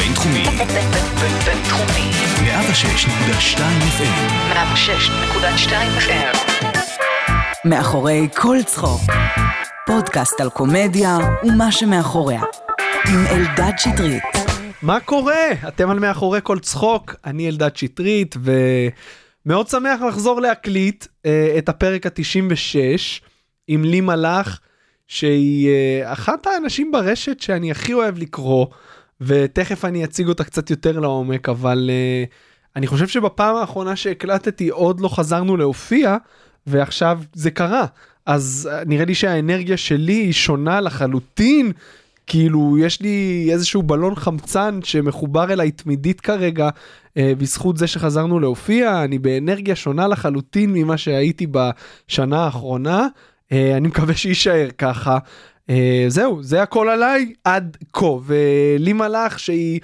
הבינתחומי. בינתחומי. 106.2 FM. 106.2 FM. מאחורי כל צחוק. פודקאסט על קומדיה ומה שמאחוריה. עם אלדד שטרית. מה קורה? אתם על מאחורי כל צחוק, אני אלדד שטרית ומאוד שמח לחזור להקליט אה, את הפרק ה-96 עם לי מלאך שהיא אה, אחת האנשים ברשת שאני הכי אוהב לקרוא ותכף אני אציג אותה קצת יותר לעומק אבל אה, אני חושב שבפעם האחרונה שהקלטתי עוד לא חזרנו להופיע ועכשיו זה קרה. אז אה, נראה לי שהאנרגיה שלי היא שונה לחלוטין. כאילו יש לי איזשהו בלון חמצן שמחובר אליי תמידית כרגע אה, בזכות זה שחזרנו להופיע אני באנרגיה שונה לחלוטין ממה שהייתי בשנה האחרונה. אה, אני מקווה שיישאר ככה. אה, זהו זה הכל עליי עד כה ולי מלאך שהיא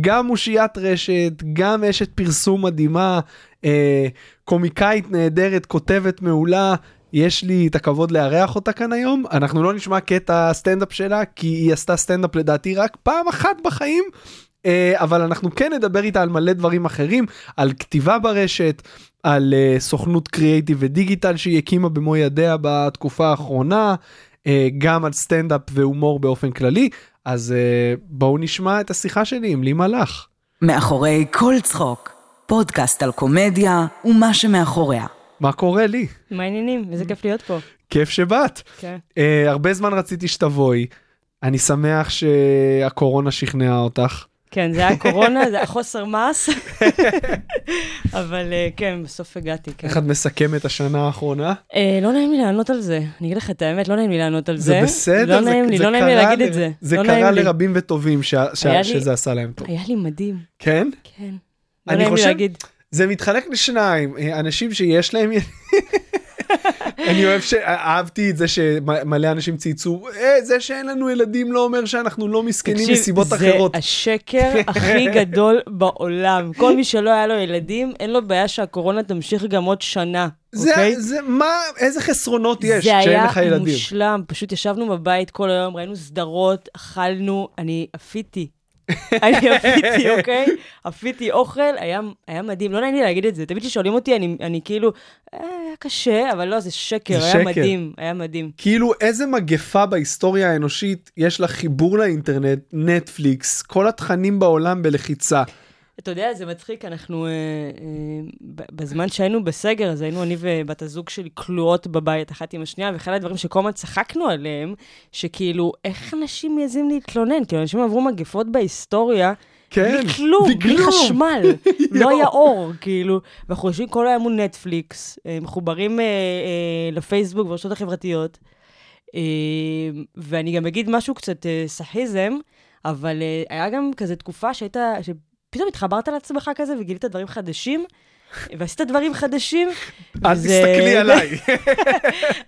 גם אושיית רשת גם אשת פרסום מדהימה אה, קומיקאית נהדרת כותבת מעולה יש לי את הכבוד לארח אותה כאן היום אנחנו לא נשמע קטע סטנדאפ שלה כי היא עשתה סטנדאפ לדעתי רק פעם אחת בחיים. אה, אבל אנחנו כן נדבר איתה על מלא דברים אחרים על כתיבה ברשת על סוכנות קריאייטיב ודיגיטל שהיא הקימה במו ידיה בתקופה האחרונה גם על סטנדאפ והומור באופן כללי אז uh, בואו נשמע את השיחה שלי עם לי מלאך. מאחורי כל צחוק. פודקאסט על קומדיה ומה שמאחוריה. מה קורה לי? מה העניינים? איזה כיף להיות פה. כיף שבאת. כן. Uh, הרבה זמן רציתי שתבואי. אני שמח שהקורונה שכנעה אותך. כן, זה היה קורונה, זה היה חוסר מס, אבל אה, כן, בסוף הגעתי, כן. איך את מסכמת השנה האחרונה? אה, לא נעים לי לענות על זה, אני אגיד לך את האמת, לא נעים לי לענות על זה. זה בסדר, לא נעים לי, לא נעים לי להגיד את זה. זה לא קרה. לרבים וטובים שזה עשה להם טוב. היה לי מדהים, כן? כן. לא אני נעים לי להגיד. זה מתחלק לשניים, אה, אנשים שיש להם... אני אוהב שאהבתי את זה שמלא אנשים צייצו, "אה, זה שאין לנו ילדים לא אומר שאנחנו לא מסכנים מסיבות זה אחרות. השקר הכי גדול בעולם. כל מי שלא היה לו ילדים, אין לו בעיה שהקורונה תמשיך גם עוד שנה, זה, אוקיי? זה, מה, איזה חסרונות יש זה כשאין היה לך ילדים? מושלם, פשוט ישבנו בבית כל היום, ראינו סדרות, אכלנו, אני עפיתי. אני עפיתי, אוקיי? עפיתי אוכל, היה, היה מדהים, לא נעים לי להגיד את זה. תמיד כששואלים אותי, אני, אני כאילו, "אה, היה קשה, אבל לא, זה שקר, זה היה שקר. מדהים, היה מדהים. כאילו איזה מגפה בהיסטוריה האנושית יש לה חיבור לאינטרנט, נטפליקס, כל התכנים בעולם בלחיצה. אתה יודע, זה מצחיק, אנחנו, אה, אה, בזמן שהיינו בסגר, אז היינו אני ובת הזוג שלי כלואות בבית אחת עם השנייה, ואחד הדברים שכל הזמן צחקנו עליהם, שכאילו, איך אנשים מעזים להתלונן? כאילו, אנשים עברו מגפות בהיסטוריה, כן, בלי כלום, בלי. חשמל, לא היה אור, כאילו. ואנחנו יושבים כל היום מול נטפליקס, אה, מחוברים אה, אה, לפייסבוק והרשתות החברתיות. אה, ואני גם אגיד משהו קצת אה, סאחיזם, אבל אה, היה גם כזה תקופה שהיית, שפתאום התחברת לעצמך כזה וגילית דברים חדשים. ועשית דברים חדשים. אל וזה- תסתכלי עליי,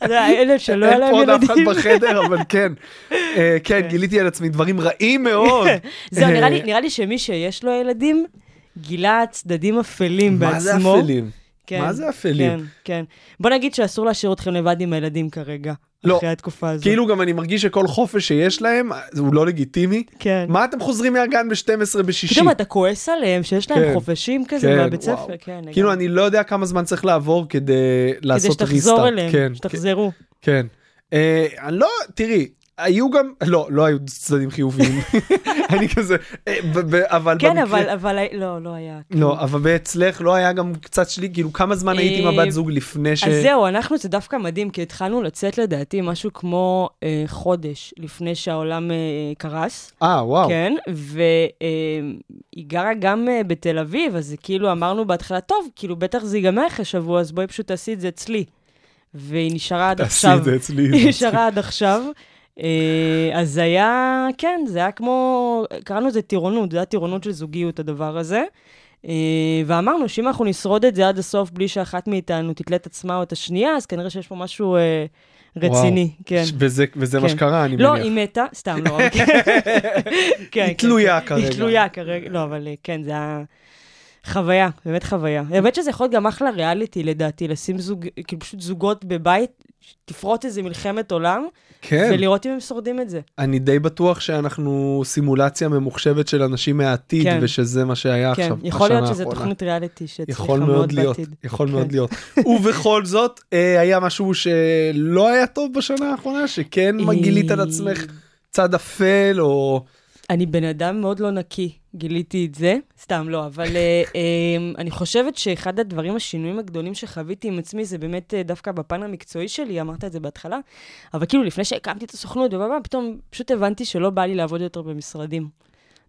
אלה שלא היה אין להם פה עוד אף אחד ילדים. בחדר, אבל כן. אה, כן, גיליתי על עצמי דברים רעים מאוד. זהו, אה, נראה לי שמי שיש לו ילדים, גילה צדדים אפלים בעצמו. מה זה אפלים? כן, מה זה אפלים? כן, כן. בוא נגיד שאסור להשאיר אתכם לבד עם הילדים כרגע, לא. אחרי התקופה הזו. כאילו גם אני מרגיש שכל חופש שיש להם הוא לא לגיטימי. כן. מה אתם חוזרים מהגן ב-12 בשישי? פתאום אתה כועס עליהם שיש להם כן. חופשים כזה כן, מהבית. ספר, כן. כאילו. אני לא יודע כמה זמן צריך לעבור כדי כדי לעשות שתחזור ריסטארט. אליהם, כן, שתחזרו. כן. אה, אני לא, תראי, היו גם, לא, לא היו צדדים חיוביים. אני כזה, אה, אבל כן, אבל, אבל, לא, לא היה. לא, אבל אצלך לא היה גם קצת שלי, כאילו כמה זמן היית עם אה, הבת זוג לפני ש... אז זהו, אנחנו, זה דווקא מדהים, כי התחלנו לצאת לדעתי משהו כמו אה, חודש לפני שהעולם אה, קרס. אה, וואו. כן, והיא גרה גם אה, בתל אביב, אז כאילו אמרנו בהתחלה, טוב, כאילו בטח זה ייגמר אחרי שבוע, אז בואי פשוט תעשי את זה אצלי. והיא נשארה עד תעשי עכשיו. את זה אצלי. היא נשארה עד עכשיו. אה, אז זה היה, כן, זה היה כמו, קראנו לזה טירונות, זה היה טירונות של זוגיות, הדבר הזה. אה, ואמרנו שאם אנחנו נשרוד את זה עד הסוף בלי שאחת מאיתנו תתלה את עצמה או את השנייה, אז כנראה שיש פה משהו אה, רציני, כן. וזה, וזה מה כן. שקרה, אני לא, מניח. היא מתה, סתם לא. כן, היא כן, תלויה כן. כרגע. היא תלויה כרגע, לא, אבל אה, כן, זה היה חוויה, באמת חוויה. האמת שזה יכול להיות גם אחלה ריאליטי, לדעתי, לשים זוג, כאילו פשוט זוגות בבית, תפרוט איזה מלחמת עולם, כן, ולראות אם הם שורדים את זה. אני די בטוח שאנחנו סימולציה ממוחשבת של אנשים מהעתיד, כן. ושזה מה שהיה כן, עכשיו, יכול להיות בשנה שזו האחרונה. תוכנית ריאליטי יכול מאוד להיות, בעתיד. יכול כן. מאוד להיות. ובכל זאת, אה, היה משהו שלא היה טוב בשנה האחרונה, שכן אה, גילית על עצמך צד אפל, או... אני בן אדם מאוד לא נקי, גיליתי את זה, סתם לא, אבל אה, אה, אני חושבת שאחד הדברים, השינויים הגדולים שחוויתי עם עצמי, זה באמת אה, דווקא בפן המקצועי שלי, אמרת את זה בהתחלה, אבל כאילו לפני שהקמתי את הסוכנות, ובבא, פתאום פשוט הבנתי שלא בא לי לעבוד יותר במשרדים.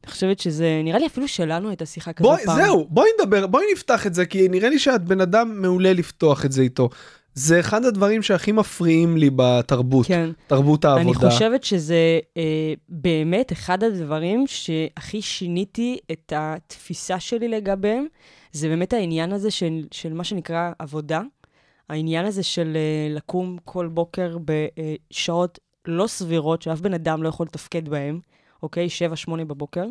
אני חושבת שזה, נראה לי אפילו שלנו הייתה שיחה כזו בואי, פעם. זהו, בואי נדבר, בואי נפתח את זה, כי נראה לי שאת בן אדם מעולה לפתוח את זה איתו. זה אחד הדברים שהכי מפריעים לי בתרבות, כן. תרבות אני העבודה. חושבת שזה אה, באמת אחד הדברים שהכי שיניתי את התפיסה שלי לגביהם, זה באמת העניין הזה של, של מה שנקרא עבודה. העניין הזה של אה, לקום כל בוקר בשעות לא סבירות, שאף בן אדם לא יכול לתפקד בהן, אוקיי? 7-8 בבוקר,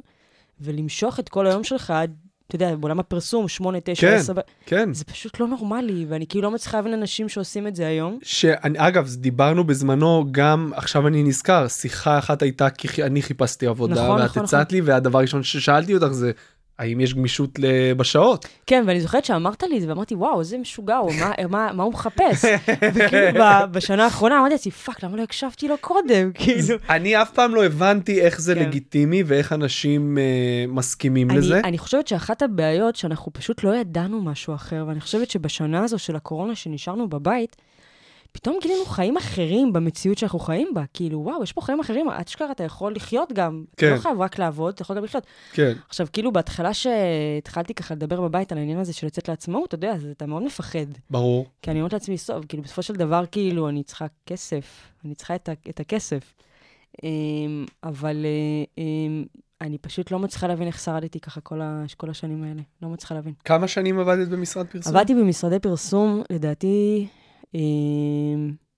ולמשוך את כל היום שלך עד, אתה יודע, בעולם הפרסום, 8, 9, כן. 10, ב- כן. זה פשוט לא נורמלי, ואני כאילו לא מצליחה להבין אנשים שעושים את זה היום. שאני, אגב, דיברנו בזמנו גם, עכשיו אני נזכר, שיחה אחת הייתה כי אני חיפשתי עבודה, נכון, ואת נכון, הצעת לי, והדבר הראשון ששאלתי אותך זה, האם יש גמישות בשעות? כן, ואני זוכרת שאמרת לי את זה, ואמרתי, וואו, איזה משוגע הוא, מה, מה, מה הוא מחפש? וכאילו, בשנה האחרונה אמרתי לעצמי, fuck, למה לא הקשבתי לו קודם? כאילו... אני אף פעם לא הבנתי איך זה כן. לגיטימי ואיך אנשים אה, מסכימים אני, לזה. אני חושבת שאחת הבעיות שאנחנו פשוט לא ידענו משהו אחר, ואני חושבת שבשנה הזו של הקורונה שנשארנו בבית, פתאום גילינו חיים אחרים במציאות שאנחנו חיים בה. כאילו, וואו, יש פה חיים אחרים, אשכרה אתה יכול לחיות גם. אתה כן. לא חייב רק לעבוד, אתה יכול גם לחיות. כן. עכשיו, כאילו, בהתחלה שהתחלתי ככה לדבר בבית על העניין הזה של לצאת לעצמאות, אתה יודע, אז אתה מאוד מפחד. ברור. כי אני אומרת לעצמי, סוף, כאילו, בסופו של דבר, כאילו, אני צריכה כסף, אני צריכה את, את הכסף. אמ, אבל אה, אמ, אני פשוט לא מצליחה להבין איך שרדתי ככה כל, ה, כל השנים האלה. לא מצליחה להבין. כמה שנים עבדת במשרד פרסום? עבדתי במשרדי פרסום, לדעתי,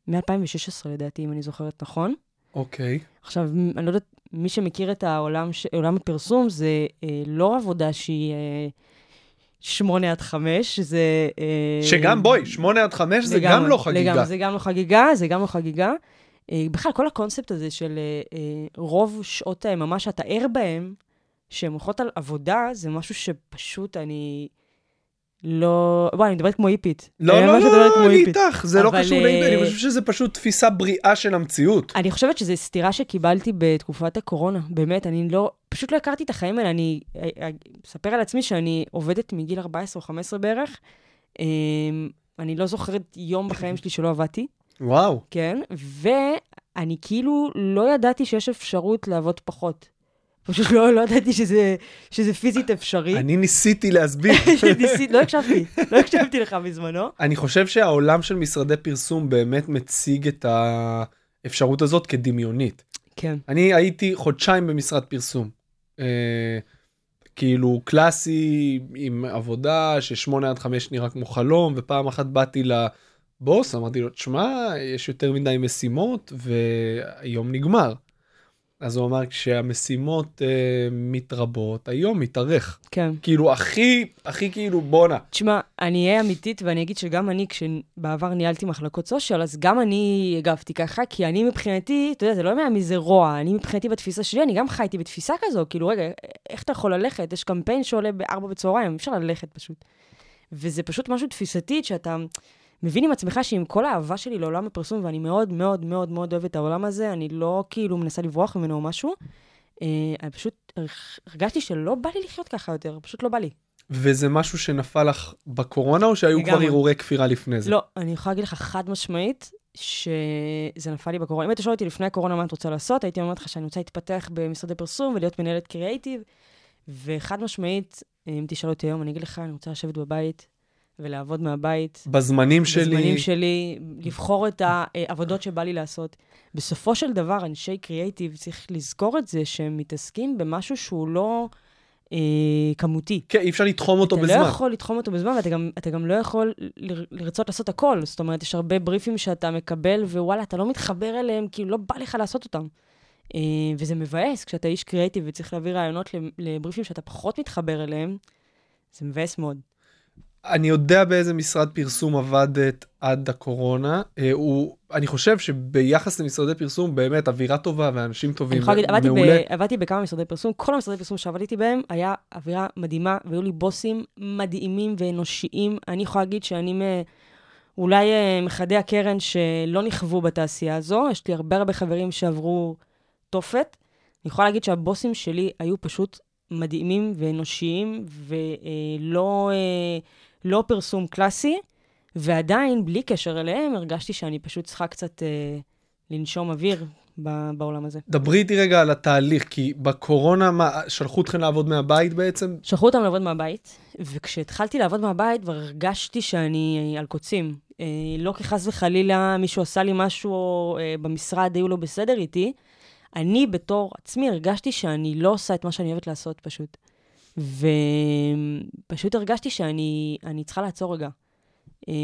מ-2016, לדעתי, אם אני זוכרת נכון. אוקיי. עכשיו, אני לא יודעת, מי שמכיר את העולם, ש... עולם הפרסום, זה אה, לא עבודה שהיא אה, שמונה עד חמש, זה... אה, שגם בואי, שמונה עד חמש זה גם לגמרי, לא חגיגה. לגמרי, זה גם לא חגיגה, זה גם לא חגיגה. אה, בכלל, כל הקונספט הזה של אה, אה, רוב שעות היממה שאתה ער בהן, שהן הולכות על עבודה, זה משהו שפשוט אני לא... וואי, אני מדברת כמו היפית. לא, לא, לא, אני היפית. איתך, זה לא קשור אה, אני חושב שזה פשוט תפיסה בריאה של המציאות. אני חושבת שזו סתירה שקיבלתי בתקופת הקורונה. באמת, אני לא... פשוט לא הכרתי את החיים האלה. אני אה, אה, אספר על עצמי שאני עובדת מגיל 14 או 15 בערך. אה, אני לא זוכרת יום בחיים שלי שלא עבדתי. וואו. כן, ואני כאילו לא ידעתי שיש אפשרות לעבוד פחות. פשוט לא, לא ידעתי שזה, שזה פיזית אפשרי. אני ניסיתי להסביר. ניסית, לא הקשבתי, לא הקשבתי לך בזמנו. אני חושב שהעולם של משרדי פרסום באמת מציג את האפשרות הזאת כדמיונית. כן, אני הייתי חודשיים במשרד פרסום. אה, כאילו קלאסי עם עבודה ששמונה עד חמש נראה כמו חלום ופעם אחת באתי לבוס אמרתי לו תשמע יש יותר מדי משימות והיום נגמר. אז הוא אמר כשהמשימות אה, מתרבות היום מתארך כן. כאילו הכי הכי כאילו בואנה תשמע, אני אהיה אמיתית ואני אגיד שגם אני, כשבעבר ניהלתי מחלקות סושיאל, אז גם אני הגבתי ככה, כי אני מבחינתי, אתה יודע, זה לא אומר מי זה רוע, אני מבחינתי בתפיסה שלי, אני גם חייתי בתפיסה כזו, כאילו, רגע, איך אתה יכול ללכת? יש קמפיין שעולה ב-4 בצהריים, אפשר ללכת פשוט. וזה פשוט משהו תפיסתי, שאתה מבין עם עצמך שעם כל האהבה שלי לעולם הפרסום, ואני מאוד מאוד מאוד מאוד אוהבת את העולם הזה, אני לא כאילו מנסה לברוח ממנו או משהו, אה, אני פשוט הרגשתי שלא בא לי לחיות ככה יותר, פשוט לא בא לי. וזה משהו שנפל לך בקורונה או שהיו כבר. הרהורי כפירה לפני זה? לא, אני יכולה להגיד לך חד משמעית, שזה נפל לי בקורונה. אם היית שואל אותי לפני הקורונה מה את רוצה לעשות, הייתי אומרת לך שאני רוצה להתפתח במשרדי פרסום ולהיות מנהלת קריאייטיב, וחד משמעית, אם תשאל אותי היום, אני אגיד לך, אני רוצה לשבת בבית ולעבוד מהבית. בזמנים שלי. בזמנים שלי, לבחור את העבודות שבא לי לעשות. בסופו של דבר, אנשי קריאייטיב, צריך לזכור את זה שהם מתעסקים במשהו שהוא לא אה, כמותי. כן, אי אפשר לתחום אותו אתה בזמן. לא יכול לתחום אותו בזמן, ואתה גם, אתה גם לא יכול לרצות לעשות הכל. זאת אומרת, יש הרבה בריפים שאתה מקבל, ווואלה, אתה לא מתחבר אליהם, כאילו לא בא לך לעשות אותם. אה, וזה מבאס כשאתה איש קריאיטיב וצריך להביא רעיונות לבריפים שאתה פחות מתחבר אליהם. זה מבאס מאוד. אני יודע באיזה משרד פרסום עבדת עד הקורונה. אה, הוא, אני חושב שביחס למשרדי פרסום באמת אווירה טובה ואנשים אני טובים. להגיד, עבדתי, מעולה. ב, עבדתי בכמה משרדי פרסום, כל המשרדי פרסום שעבדתי בהם היה אווירה מדהימה, והיו לי בוסים מדהימים ואנושיים. אני יכולה להגיד שאני מ... אולי אה, מחדי הקרן שלא נכוו בתעשייה הזו, יש לי הרבה הרבה חברים שעברו תופת. אני יכולה להגיד שהבוסים שלי היו פשוט מדהימים ואנושיים, ולא אה, לא פרסום קלאסי, ועדיין, בלי קשר אליהם, הרגשתי שאני פשוט צריכה קצת אה, לנשום אוויר ב- בעולם הזה. דברי איתי רגע על התהליך, כי בקורונה מה, שלחו אתכם לעבוד מהבית בעצם? שלחו אותם לעבוד מהבית, וכשהתחלתי לעבוד מהבית כבר הרגשתי שאני על קוצים. אה, לא כי חס וחלילה מישהו עשה לי משהו אה, במשרד, היו לא בסדר איתי. אני בתור עצמי הרגשתי שאני לא עושה את מה שאני אוהבת לעשות פשוט. ופשוט הרגשתי שאני אני צריכה לעצור רגע. אה,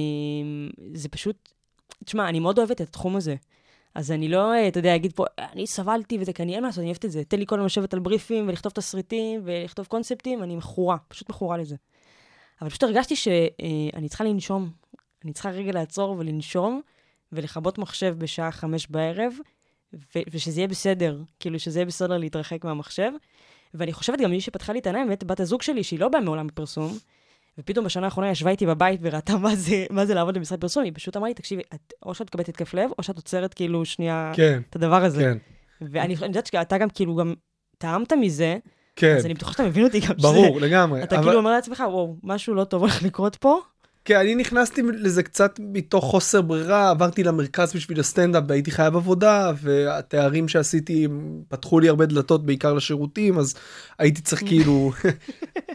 זה פשוט, תשמע, אני מאוד אוהבת את התחום הזה. אז אני לא, אה, אתה יודע, אגיד פה, אני סבלתי וזה, כי אני אין מה לעשות, אני אוהבת את זה. תן לי כל היום לשבת על בריפים ולכתוב תסריטים ולכתוב קונספטים, אני מכורה, פשוט מכורה לזה. אבל פשוט הרגשתי שאני צריכה לנשום. אני צריכה רגע לעצור ולנשום, ולכבות מחשב בשעה חמש בערב, ושזה יהיה בסדר, כאילו שזה יהיה בסדר להתרחק מהמחשב. ואני חושבת גם מי שפתחה לי את העיניים, באמת בת הזוג שלי, שהיא לא באה מעולם הפרסום, ופתאום בשנה האחרונה ישבה איתי בבית וראתה מה זה, מה זה לעבוד במשרד פרסום, היא פשוט אמרה לי, תקשיבי, את, או שאת מקבלת התקף לב, או שאת עוצרת כאילו שנייה כן, את הדבר הזה. כן, ואני אני יודעת שאתה גם כאילו גם טעמת מזה, כן, אז אני בטוחה שאתה מבין אותי גם ברור, לגמרי. אתה אבל- כאילו אומר לעצמך, וואו, משהו לא טוב הולך לקרות פה. כן, אני נכנסתי לזה קצת מתוך חוסר ברירה, עברתי למרכז בשביל הסטנדאפ והייתי חייב עבודה, והתארים שעשיתי פתחו לי הרבה דלתות בעיקר לשירותים, אז הייתי צריך כאילו,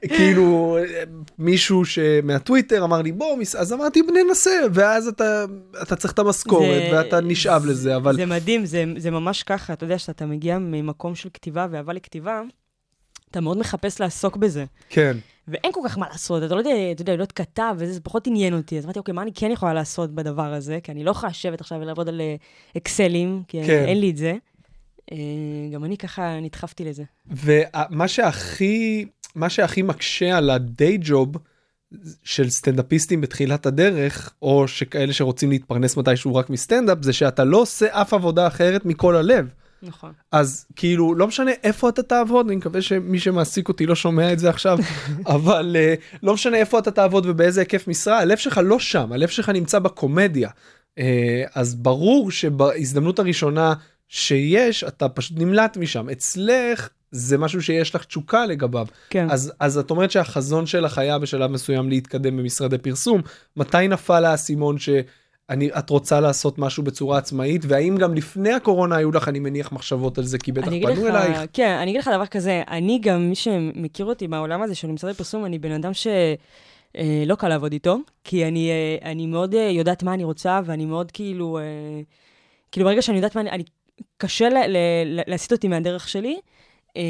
כאילו מישהו שמהטוויטר אמר לי בוא, מס-" אז אמרתי ננסה, ואז אתה, אתה צריך את המשכורת זה- ואתה נשאב לזה, אבל זה מדהים, זה, זה ממש ככה, אתה יודע שאתה מגיע ממקום של כתיבה ואהבה לכתיבה, אתה מאוד מחפש לעסוק בזה. כן, ואין כל כך מה לעשות, אתה לא יודע, אתה יודע, להיות כתב וזה, זה פחות עניין אותי. אז אמרתי, אוקיי, מה אני כן יכולה לעשות בדבר הזה? כי אני לא יכולה לשבת עכשיו ולעבוד על אה, אקסלים, כי כן. אין לי את זה. אה, גם אני ככה נדחפתי לזה. ומה שהכי, מה שהכי מקשה על הדיי ג'וב של סטנדאפיסטים בתחילת הדרך, או שכאלה שרוצים להתפרנס מתישהו רק מסטנדאפ, זה שאתה לא עושה אף עבודה אחרת מכל הלב. נכון. אז כאילו לא משנה איפה אתה תעבוד אני מקווה שמי שמעסיק אותי לא שומע את זה עכשיו אבל uh, לא משנה איפה אתה תעבוד ובאיזה היקף משרה הלב שלך לא שם הלב שלך נמצא בקומדיה uh, אז ברור שבהזדמנות הראשונה שיש אתה פשוט נמלט משם אצלך זה משהו שיש לך תשוקה לגביו כן. אז אז את אומרת שהחזון שלך היה בשלב מסוים להתקדם במשרדי פרסום מתי נפל האסימון שאני את רוצה לעשות משהו בצורה עצמאית והאם גם לפני הקורונה היו לך אני מניח מחשבות על זה כי בטח אני פנו לך, אלייך. כן, אני אגיד לך דבר כזה, אני גם, מי שמכיר אותי מהעולם הזה של משרדי פרסום, אני בן אדם ש... אה, לא קל לעבוד איתו, כי אני, אה, אני מאוד אה, יודעת מה אני רוצה, ואני מאוד כאילו, אה, כאילו ברגע שאני יודעת מה אני, אני קשה ל- ל- ל- להסיט אותי מהדרך שלי, אה,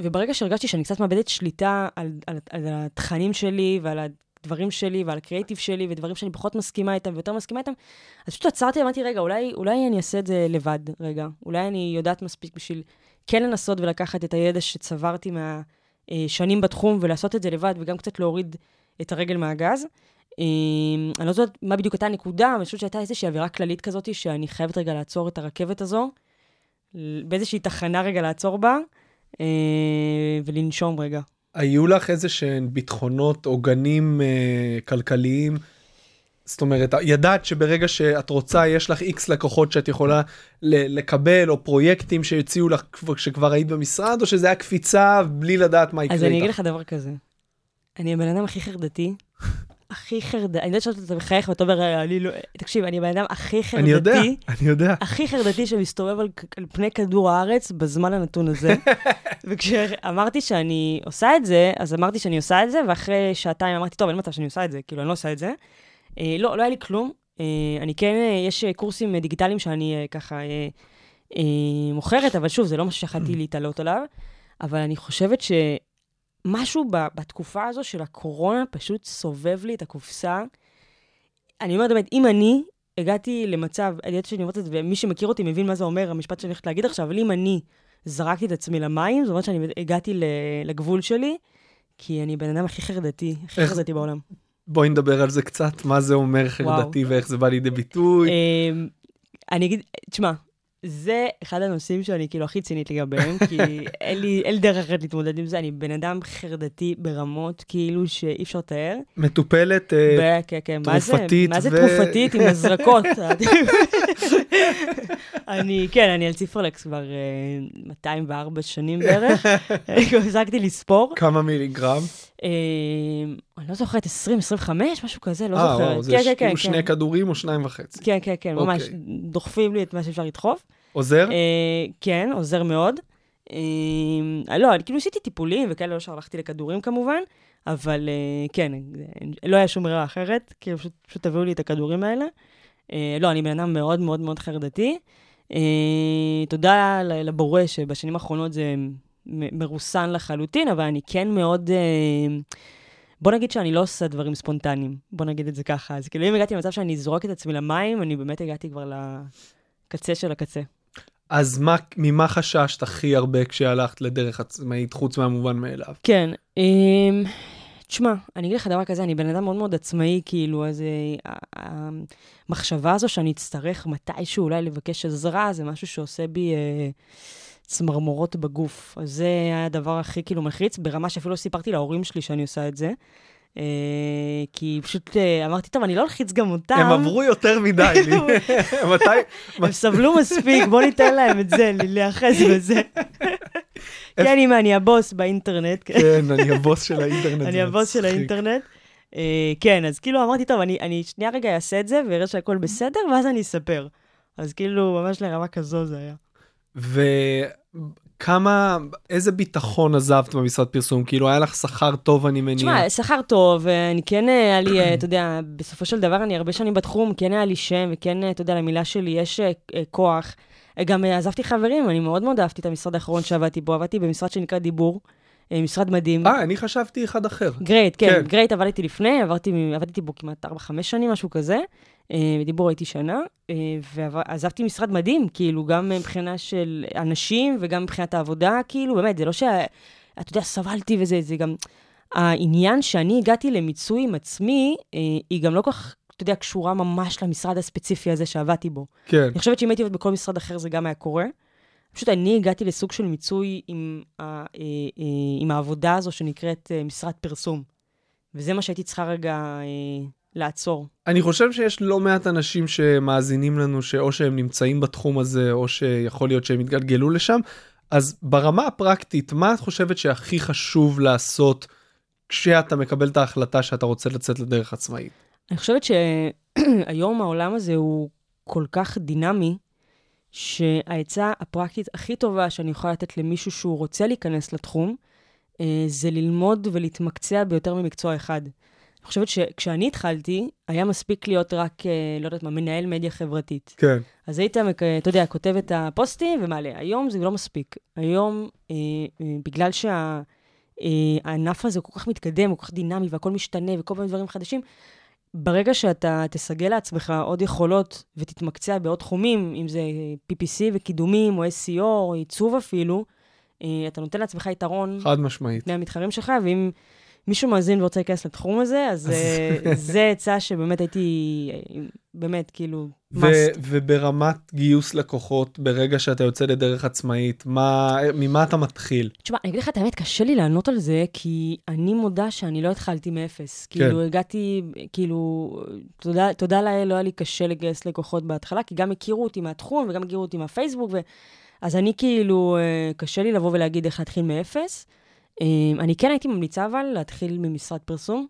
וברגע שהרגשתי שאני קצת מאבדת שליטה על, על, על התכנים שלי ועל הדברים שלי ועל הקריאיטיב שלי ודברים שאני פחות מסכימה איתם ויותר מסכימה איתם, אז פשוט עצרתי ואמרתי, רגע, אולי, אולי אני אעשה את זה לבד, רגע. אולי אני יודעת מספיק בשביל כן לנסות ולקחת את הידע שצברתי מהשנים בתחום ולעשות את זה לבד, וגם קצת להוריד את הרגל מהגז. אה, אני לא יודעת מה בדיוק הייתה הנקודה, אבל אני חושבת שהייתה איזושהי אווירה כללית כזאת, שאני חייבת רגע לעצור את הרכבת הזו, באיזושהי תחנה רגע לעצור בה, אה, ולנשום רגע. היו לך איזה שהן ביטחונות עוגנים אה, כלכליים? זאת אומרת ידעת שברגע שאת רוצה יש לך איקס לקוחות שאת יכולה לקבל או פרויקטים שהציעו לך כבר- כשכבר היית במשרד או שזה היה קפיצה בלי לדעת מה יקרה אז אני אגיד איתך. לך דבר כזה. אני הבן אדם הכי חרדתי, הכי חרדתי, אני יודעת שאתה מחייך ואתה אומר, אני לא... תקשיב, אני הבן אדם הכי חרדתי. אני יודע אני יודע הכי חרדתי שמסתובב על, על פני כדור הארץ בזמן הנתון הזה. וכשאמרתי שאני עושה את זה, אז אמרתי שאני עושה את זה, ואחרי שעתיים אמרתי, טוב, אין מצב שאני עושה את זה, כאילו, אני לא עושה את זה. אה, לא, לא היה לי כלום. אה, אני כן, אה, יש אה, קורסים אה, דיגיטליים שאני אה, ככה אה, אה, מוכרת, אבל שוב, זה לא משהו שיכלתי להתעלות עליו. אבל אני חושבת שמשהו ב, בתקופה הזו של הקורונה פשוט סובב לי את הקופסה. אני אומרת באמת, אם אני הגעתי למצב, אני יודעת שאני אומרת את זה, ומי שמכיר אותי מבין מה זה אומר, המשפט שאני הולכת להגיד עכשיו, אבל אם אני זרקתי את עצמי למים, זאת אומרת שאני הגעתי לגבול שלי, כי אני בן אדם הכי חרדתי, הכי איך- חרדתי בעולם. בואי נדבר על זה קצת, מה זה אומר חרדתי ואיך זה בא לידי ביטוי. אמ, אני אגיד, תשמע, זה אחד הנושאים שאני כאילו הכי צינית לגביהם, כי אין לי, אין לי דרך אחרת להתמודד עם זה, אני בן אדם חרדתי ברמות כאילו שאי אפשר לתאר. מטופלת, אה, ב- כן, כן, מה זה? תרופתית מה זה ו- תרופתית עם הזרקות? אני, כן, אני על ציפרלקס כבר אה, 204 שנים בערך, הפסקתי לספור. כמה מיליגרם? אה, אני לא זוכרת, 20, 25, משהו כזה, לא אה, זוכרת. וואו, זה כן, כן, כאילו שני. כדורים או שניים וחצי. כן, כן, כן, ממש, אוקיי. דוחפים לי את מה שאפשר לדחוף. עוזר? אה, כן, עוזר מאוד. אה, לא, אני כאילו עשיתי טיפולים וכאלה, לא שהלכתי לכדורים כמובן, אבל אה, כן, אה, לא היה שום ברירה אחרת, כאילו פשוט, תביאו לי את הכדורים האלה. אה, לא, אני בן אדם מאוד מאוד מאוד חרדתי. אה, תודה לבורא שבשנים האחרונות זה מרוסן לחלוטין, אבל אני כן מאוד... אה, בוא נגיד שאני לא עושה דברים ספונטניים, בוא נגיד את זה ככה. אז כאילו, אם הגעתי למצב שאני זורק את עצמי למים, אני באמת הגעתי כבר לקצה של הקצה. אז מה, ממה חששת הכי הרבה כשהלכת לדרך עצמאית, חוץ מהמובן מאליו? כן, אמ, תשמע, אני אגיד לך דבר כזה, אני בן אדם מאוד מאוד עצמאי, כאילו, אז אה, המחשבה הזו שאני אצטרך מתישהו אולי לבקש עזרה, זה משהו שעושה בי אה, צמרמורות בגוף. אז זה היה הדבר הכי כאילו מלחיץ, ברמה שאפילו לא סיפרתי להורים שלי שאני עושה את זה. אה, כי פשוט אה, אמרתי, טוב, אני לא אלחיץ גם אותם. הם עברו יותר מדי. מתי? הם סבלו מספיק, בוא ניתן להם את זה, להיאחז בזה. כן, אמא, אני הבוס באינטרנט. כן. כן, אני הבוס של האינטרנט. אני הבוס של. האינטרנט. אה, כן, אז כאילו אמרתי, טוב, אני, שנייה רגע אעשה את זה, ואראה שהכל בסדר, ואז אני אספר. אז כאילו, ממש לרמה כזו זה היה. וכמה, איזה ביטחון עזבת במשרד פרסום? כאילו, היה לך שכר טוב, אני מניח. תשמע, שכר טוב, אני כן, אה, היה לי, אה, אתה יודע, בסופו של דבר, אני הרבה שנים בתחום, כן היה לי שם, וכן, אתה יודע, למילה שלי יש כוח. אה, גם אה, עזבתי חברים, אני מאוד מאוד אהבתי את המשרד האחרון שעבדתי בו, עבדתי במשרד שנקרא דיבור, אה, משרד מדהים. אה, אני חשבתי אחד אחר. גרייט, כן, כן. גרייט עבדתי לפני, עברתי, עבדתי בו כמעט 4-5 שנים, משהו כזה. בדיבור הייתי שנה, ועזבתי משרד מדהים, כאילו, גם מבחינה של אנשים וגם מבחינת העבודה, כאילו, באמת, זה לא ש... אתה יודע, סבלתי וזה, זה גם... העניין שאני הגעתי למיצוי עם עצמי, היא גם לא כך, אתה יודע, קשורה ממש למשרד הספציפי הזה שעבדתי בו. כן. אני חושבת שאם הייתי עובדת בכל משרד אחר, זה גם היה קורה. פשוט אני הגעתי לסוג של מיצוי עם, ה, אה, אה, עם העבודה הזו שנקראת אה, משרד פרסום. וזה מה שהייתי צריכה רגע לעצור. אני חושב שיש לא מעט אנשים שמאזינים לנו, שאו שהם נמצאים בתחום הזה, או שיכול להיות שהם יתגלגלו לשם. אז ברמה הפרקטית, מה את חושבת שהכי חשוב לעשות כשאתה מקבל את ההחלטה שאתה רוצה לצאת לדרך עצמאית? אני חושבת שהיום העולם הזה הוא כל כך דינמי, שהעצה הפרקטית הכי טובה שאני יכולה לתת למישהו שהוא רוצה להיכנס לתחום, אה, זה ללמוד ולהתמקצע ביותר ממקצוע אחד. אני חושבת שכשאני התחלתי, היה מספיק להיות רק, אה, לא יודעת מה, מנהל מדיה חברתית. כן. אז היית, אתה יודע, כותב את הפוסטים ומעלה. היום זה לא מספיק. היום, אה, אה, בגלל שהענף הזה הוא כל כך מתקדם, הוא כל כך דינמי, והכל משתנה, וכל מיני דברים חדשים, ברגע שאתה תסגל לעצמך עוד יכולות ותתמקצע בעוד תחומים, אם זה PPC וקידומים, או SEO, או עיצוב אפילו, אה, אתה נותן לעצמך יתרון חד משמעית. פני המתחרים שלך, ואם מישהו מאזין ורוצה להיכנס לתחום הזה, אז אה, זה עצה שבאמת הייתי, באמת, כאילו, must. וברמת גיוס לקוחות, ברגע שאתה יוצא לדרך עצמאית, מה, ממה אתה מתחיל? תשמע, אני אגיד לך את האמת, קשה לי לענות על זה, כי אני מודה שאני לא התחלתי מאפס. כן. כאילו, הגעתי, כאילו, תודה, תודה לאל, לא היה לי קשה לגייס לקוחות בהתחלה, כי גם הכירו אותי מהתחום וגם הכירו אותי מהפייסבוק, ו... אז אני כאילו, אה, קשה לי לבוא ולהגיד איך להתחיל מאפס. אה, אני כן הייתי ממליצה אבל להתחיל ממשרד פרסום.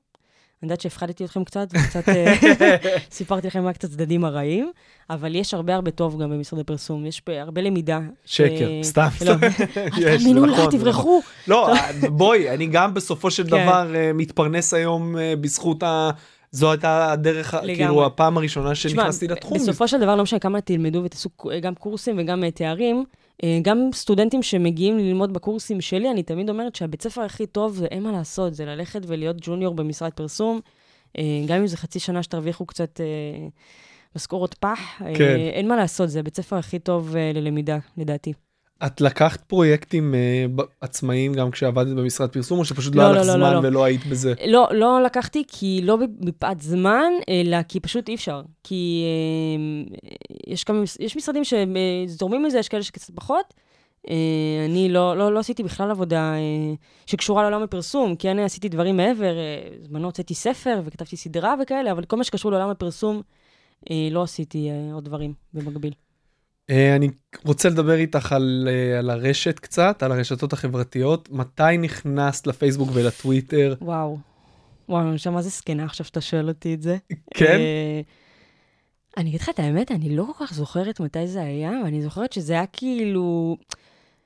אני יודעת שהפחדתי אתכם קצת, וקצת אה, סיפרתי לכם רק את הצדדים הרעים, אבל יש הרבה הרבה טוב גם במשרד הפרסום, יש הרבה למידה. שקר, ש- סתם. לא, אל תאמינו לה, נכון, תברחו. לא, בואי, אני גם בסופו של כן. דבר אה, מתפרנס היום אה, בזכות ה... זו הייתה הדרך, לגמרי. כאילו, הפעם הראשונה שנכנסתי לתחום. בסופו של דבר, לא משנה כמה תלמדו ותעשו גם קורסים וגם אה, תארים, אה, גם סטודנטים שמגיעים ללמוד בקורסים שלי, אני תמיד אומרת שהבית ספר הכי טוב, זה אין מה לעשות, זה ללכת ולהיות ג'וניור במשרד פרסום, אה, גם אם זה חצי שנה שתרוויחו קצת אה, משכורות פח, אה, כן. אין מה לעשות, זה הבית ספר הכי טוב אה, ללמידה, לדעתי. את לקחת פרויקטים אה, ב- עצמאיים גם כשעבדת במשרד פרסום או שפשוט לא לא, היה לך לא, לא, זמן לא, לא. ולא היית בזה? לא, לא לקחתי כי לא מפאת זמן, אלא כי פשוט אי אפשר. כי אה, יש כמה, יש משרדים שזורמים מזה, יש כאלה שקצת פחות. אה, אני לא, לא, לא עשיתי בכלל עבודה אה, שקשורה לעולם הפרסום, כי אני עשיתי דברים מעבר, אה, בזמנו הוצאתי ספר וכתבתי סדרה וכאלה, אבל כל מה שקשור לעולם הפרסום, אה, לא עשיתי אה, עוד דברים במקביל. אה, אני רוצה לדבר איתך על, אה, על הרשת קצת, על הרשתות החברתיות. מתי נכנסת לפייסבוק ולטוויטר? וואו. וואו, אני חושב מה זה זקנה עכשיו שאתה שואל אותי את זה. כן? אה, אני אגיד לך את האמת, אני לא כל כך זוכרת מתי זה היה, ואני זוכרת שזה היה כאילו...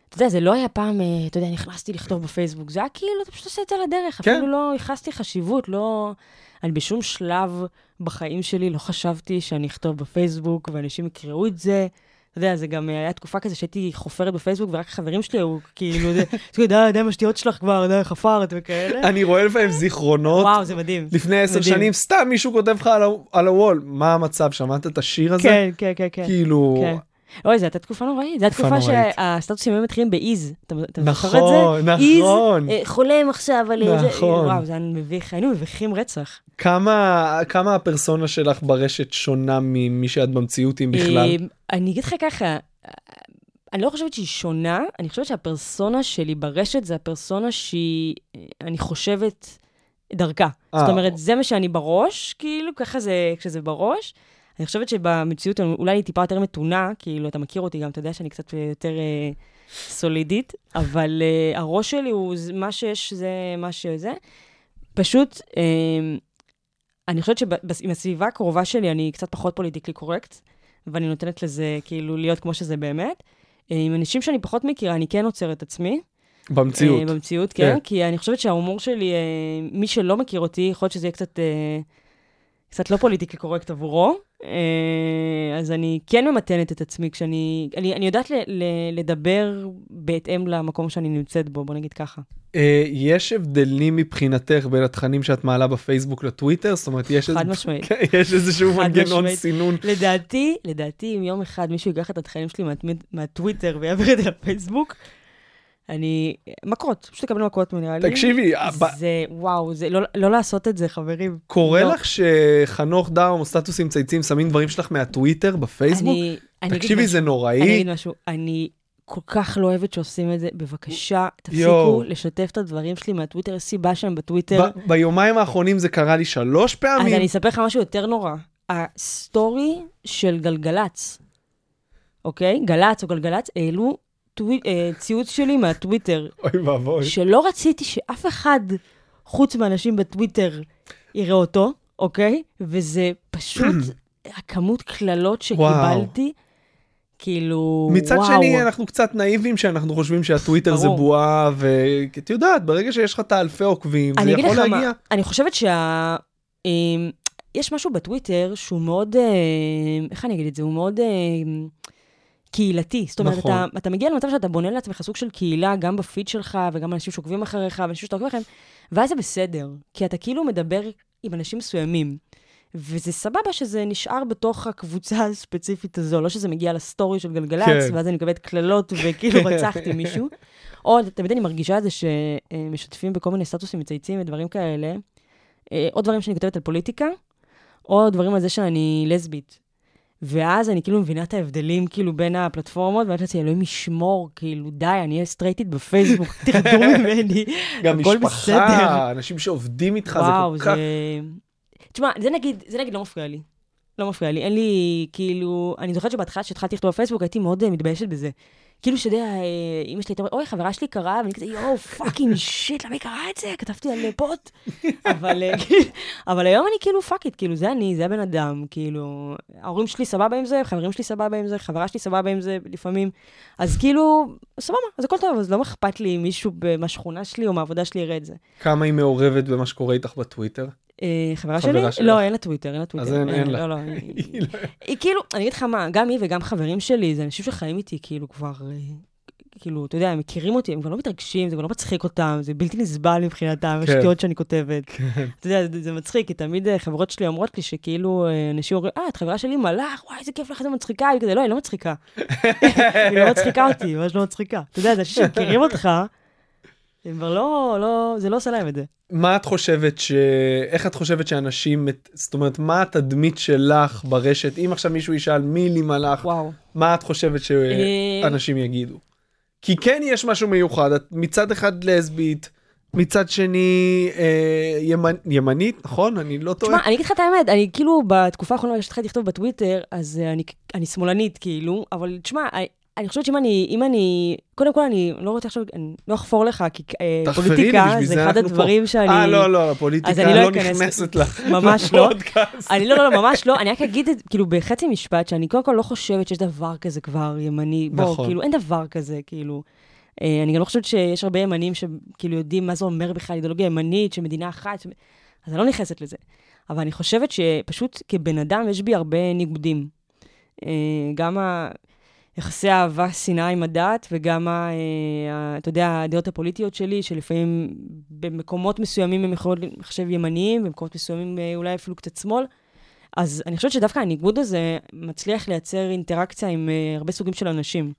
אתה יודע, זה לא היה פעם, אה, אתה יודע, נכנסתי לכתוב בפייסבוק, זה היה כאילו, אתה פשוט עושה את זה על הדרך. כן. אפילו לא ייחסתי חשיבות, לא... אני בשום שלב בחיים שלי לא חשבתי שאני אכתוב בפייסבוק, ואנשים יקראו את זה. אתה יודע, זה גם אה, היה תקופה כזה שהייתי חופרת בפייסבוק, ורק חברים שלי היו כאילו, זה, "תגידי, די, די עם השטויות שלך כבר, די, חפרת וכאלה. אני רואה לפעמים זיכרונות. וואו, זה מדהים. לפני עשר. שנים סתם מישהו כותב לך על הוול מה המצב שמעת את השיר הזה כן, כן, כן, כן. כאילו כן. אוי, זו הייתה תקופה נוראית. זו הייתה תקופה. שהסטטוסים היו מתחילים באיז. אתה זוכר את זה? נכון נכון איז, אה, חולם עכשיו על... אה, זה- נכון. וואו, זה היה מביך. היינו מביכים רצח. כמה כמה הפרסונה שלך ברשת שונה ממי שאת במציאות אם בכלל אה, אני אגיד לך ככה, אני לא חושבת שהיא שונה, אני חושבת שהפרסונה שלי ברשת זה הפרסונה שהיא, אה, אני חושבת, דרכה. אה. זאת אומרת, זה מה שאני בראש, כאילו, ככה זה כשזה בראש. אני חושבת שבמציאות אולי אני טיפה יותר מתונה, כאילו, אתה מכיר אותי גם, אתה יודע שאני קצת יותר אה, סולידית, אבל אה, הראש שלי הוא מה שיש, זה מה שזה. פשוט, אה, אני חושבת שעם הסביבה הקרובה שלי אני קצת פחות פוליטיקלי קורקט, ואני נותנת לזה כאילו להיות כמו שזה באמת. אה, עם אנשים שאני פחות מכירה, אני כן עוצרת עצמי. במציאות אה, במציאות, כן. כן, כי אני חושבת שההומור שלי, אה, מי שלא מכיר אותי, יכול להיות שזה יהיה קצת, אה, קצת לא פוליטיקלי קורקט עבורו. אה, אז אני כן ממתנת את עצמי כשאני... אני, אני יודעת ל, ל, לדבר בהתאם למקום שאני נמצאת בו, בוא נגיד ככה. אה, יש הבדלים מבחינתך בין התכנים שאת מעלה בפייסבוק לטוויטר זאת אומרת יש חד איזה-. כן, יש איזשהו חד מנגנון משמעית. סינון לדעתי, לדעתי, אם יום אחד מישהו ייקח את התכנים שלי מהטוויט- מהטוויטר ויעביר את זה לפייסבוק, אני... מכות, פשוט לקבל מכות נראה לי. תקשיבי ב- זה, וואו, זה לא, לא לעשות את זה, חברים. קורה לא. לך שחנוך דאום או סטטוסים צייצים שמים דברים שלך מהטוויטר בפייסבוק אני, אני תקשיבי זה אני נוראי אגיד משהו, אני כל כך לא אוהבת שעושים את זה, בבקשה, תפסיקו. לשתף את הדברים שלי מהטוויטר, יש סיבה שהם בטוויטר. ב- ביומיים האחרונים זה קרה לי שלוש אז פעמים אני אספר לך משהו יותר נורא. ה story של גלגלצ, אוקיי? גל"צ או גלגלצ, העלו טווי- אה, ציוץ שלי מהטוויטר, אוי ואבוי שלא רציתי שאף אחד חוץ מאנשים בטוויטר יראה אותו, אוקיי? וזה פשוט הכמות קללות שקיבלתי, כאילו, מצד וואו. שני אנחנו קצת נאיבים שאנחנו חושבים שהטוויטר זה. בועה ואת יודעת ברגע שיש לך את האלפי עוקבים זה יכול להגיע. מה, אני חושבת שה... אמ, יש משהו בטוויטר שהוא מאוד, אה, איך אני אגיד את זה? הוא מאוד אה, קהילתי. זאת אומרת, נכון. אתה, אתה מגיע למצב שאתה בונה לעצמך סוג של קהילה, גם בפיד שלך, וגם אנשים שעוקבים אחריך, ואנשים שאתה עוקב אחריהם, ואז זה בסדר, כי אתה כאילו מדבר עם אנשים מסוימים. וזה סבבה שזה נשאר בתוך הקבוצה הספציפית הזו, לא שזה מגיע לסטורי של גלגלצ, כן. ואז אני מקבלת קללות וכאילו רצחתי מישהו. או, תמיד אני מרגישה את זה שמשתפים בכל מיני סטטוסים מצייצים ודברים כאלה, אה, או דברים שאני כותבת על פוליטיקה, או דברים על זה שאני לסבית. ואז אני כאילו מבינה את ההבדלים כאילו בין הפלטפורמות, ואני חושבת, אלוהים ישמור, כאילו, די, אני אהיה סטרייטית בפייסבוק, תרדו ממני, גם הכל בסדר. משפחה אנשים שעובדים איתך וואו, זה כל. כך תשמע, זה נגיד, זה נגיד לא מפריע לי. לא מפריע לי. אין לי, כאילו, אני זוכרת שבהתחלה שהתחלתי לכתוב בפייסבוק, הייתי מאוד אה, מתביישת בזה. כאילו, שאתה יודע, אה, אמא שלי הייתה אומרת, אוי, חברה שלי קראה, ואני כזה, יואו, fucking shit, למה היא קראה את זה? כתבתי על אה, פוט. אבל, אה, אבל היום אני כאילו, fuck it, כאילו, זה אני, זה הבן אדם, כאילו, ההורים שלי סבבה עם זה, חברים שלי סבבה עם זה, חברה שלי סבבה עם זה לפעמים. אז כאילו, סבבה, אז הכל טוב, אז לא אכפת לי אם מישהו מהשכונה שלי או מהעבודה שלי יראה את זה. כמה היא מעורבת במה שקורה איתך בטוויטר. אה, חברה שלי? לא, אין לה טוויטר, אין לה טוויטר. אז אין- אין לה. לא, לא, היא- היא כאילו, אני אגיד לך מה, גם היא וגם חברים שלי, זה אנשים שחיים איתי כאילו כבר אה, כאילו, אתה יודע, הם מכירים אותי, הם כבר לא מתרגשים, זה כבר לא מצחיק אותם, זה בלתי נסבל מבחינתם, כן. השטויות שאני כותבת. כן. אתה יודע, זה, מצחיק, כי תמיד אה, חברות שלי אומרות לי שכאילו, אה, אנשים אומרים, אה, את חברה שלי מלאך, וואי, איזה כיף לך, איזה מצחיקה, היא כזה, לא, היא לא מצחיקה. היא לא מצחיקה אותי, ממש לא מצחיקה. אתה יודע, זה אנשים שמכירים אותך, הם כבר לא, לא, זה לא עושה להם את זה. מה את חושבת ש... איך את חושבת שאנשים, זאת אומרת, מה התדמית שלך ברשת? אם עכשיו מישהו ישאל מי לי מלאך, וואו. מה את חושבת שאנשים יגידו? כי כן יש משהו מיוחד, את מצד אחד לסבית, מצד שני אה, ימנ... ימנית, נכון? אני לא טועה. תשמע, אני אגיד לך את האמת, אני כאילו, בתקופה האחרונה שהתחלתי לכתוב בטוויטר, אז אה, אני, אני שמאלנית, כאילו, אבל תשמע, אני, חושבת שאם אני, אם אני, קודם כל אני לא רוצה עכשיו, אני לא אחפור לך, כי אה, לי, פוליטיקה זה אחד אנחנו פה. הדברים שאני... אה, לא, לא, הפוליטיקה לא לא אכנס- נכנסת לך. ממש לא. אני לא, לא, לא, ממש לא. אני רק אגיד כאילו, בחצי משפט, שאני קודם כל לא חושבת שיש דבר כזה כבר ימני. בוא, נכון. כאילו, אין דבר כזה, כאילו. אה, אני גם לא חושבת שיש הרבה ימנים שכאילו יודעים מה זה אומר בכלל אידיאולוגיה ימנית של מדינה אחת, ש- אז אני לא נכנסת לזה. אבל אני חושבת שפשוט כבן אדם יש בי הרבה ניגודים. אה, גם ה... יחסי אהבה, שנאה עם הדת, וגם, אה, ה- אתה יודע, הדעות הפוליטיות שלי, שלפעמים במקומות מסוימים הם יכולות לחשב ימניים, במקומות מסוימים אה, אולי אפילו קצת שמאל. אז אני חושבת שדווקא הניגוד הזה מצליח לייצר אינטראקציה עם uh, הרבה סוגים של אנשים.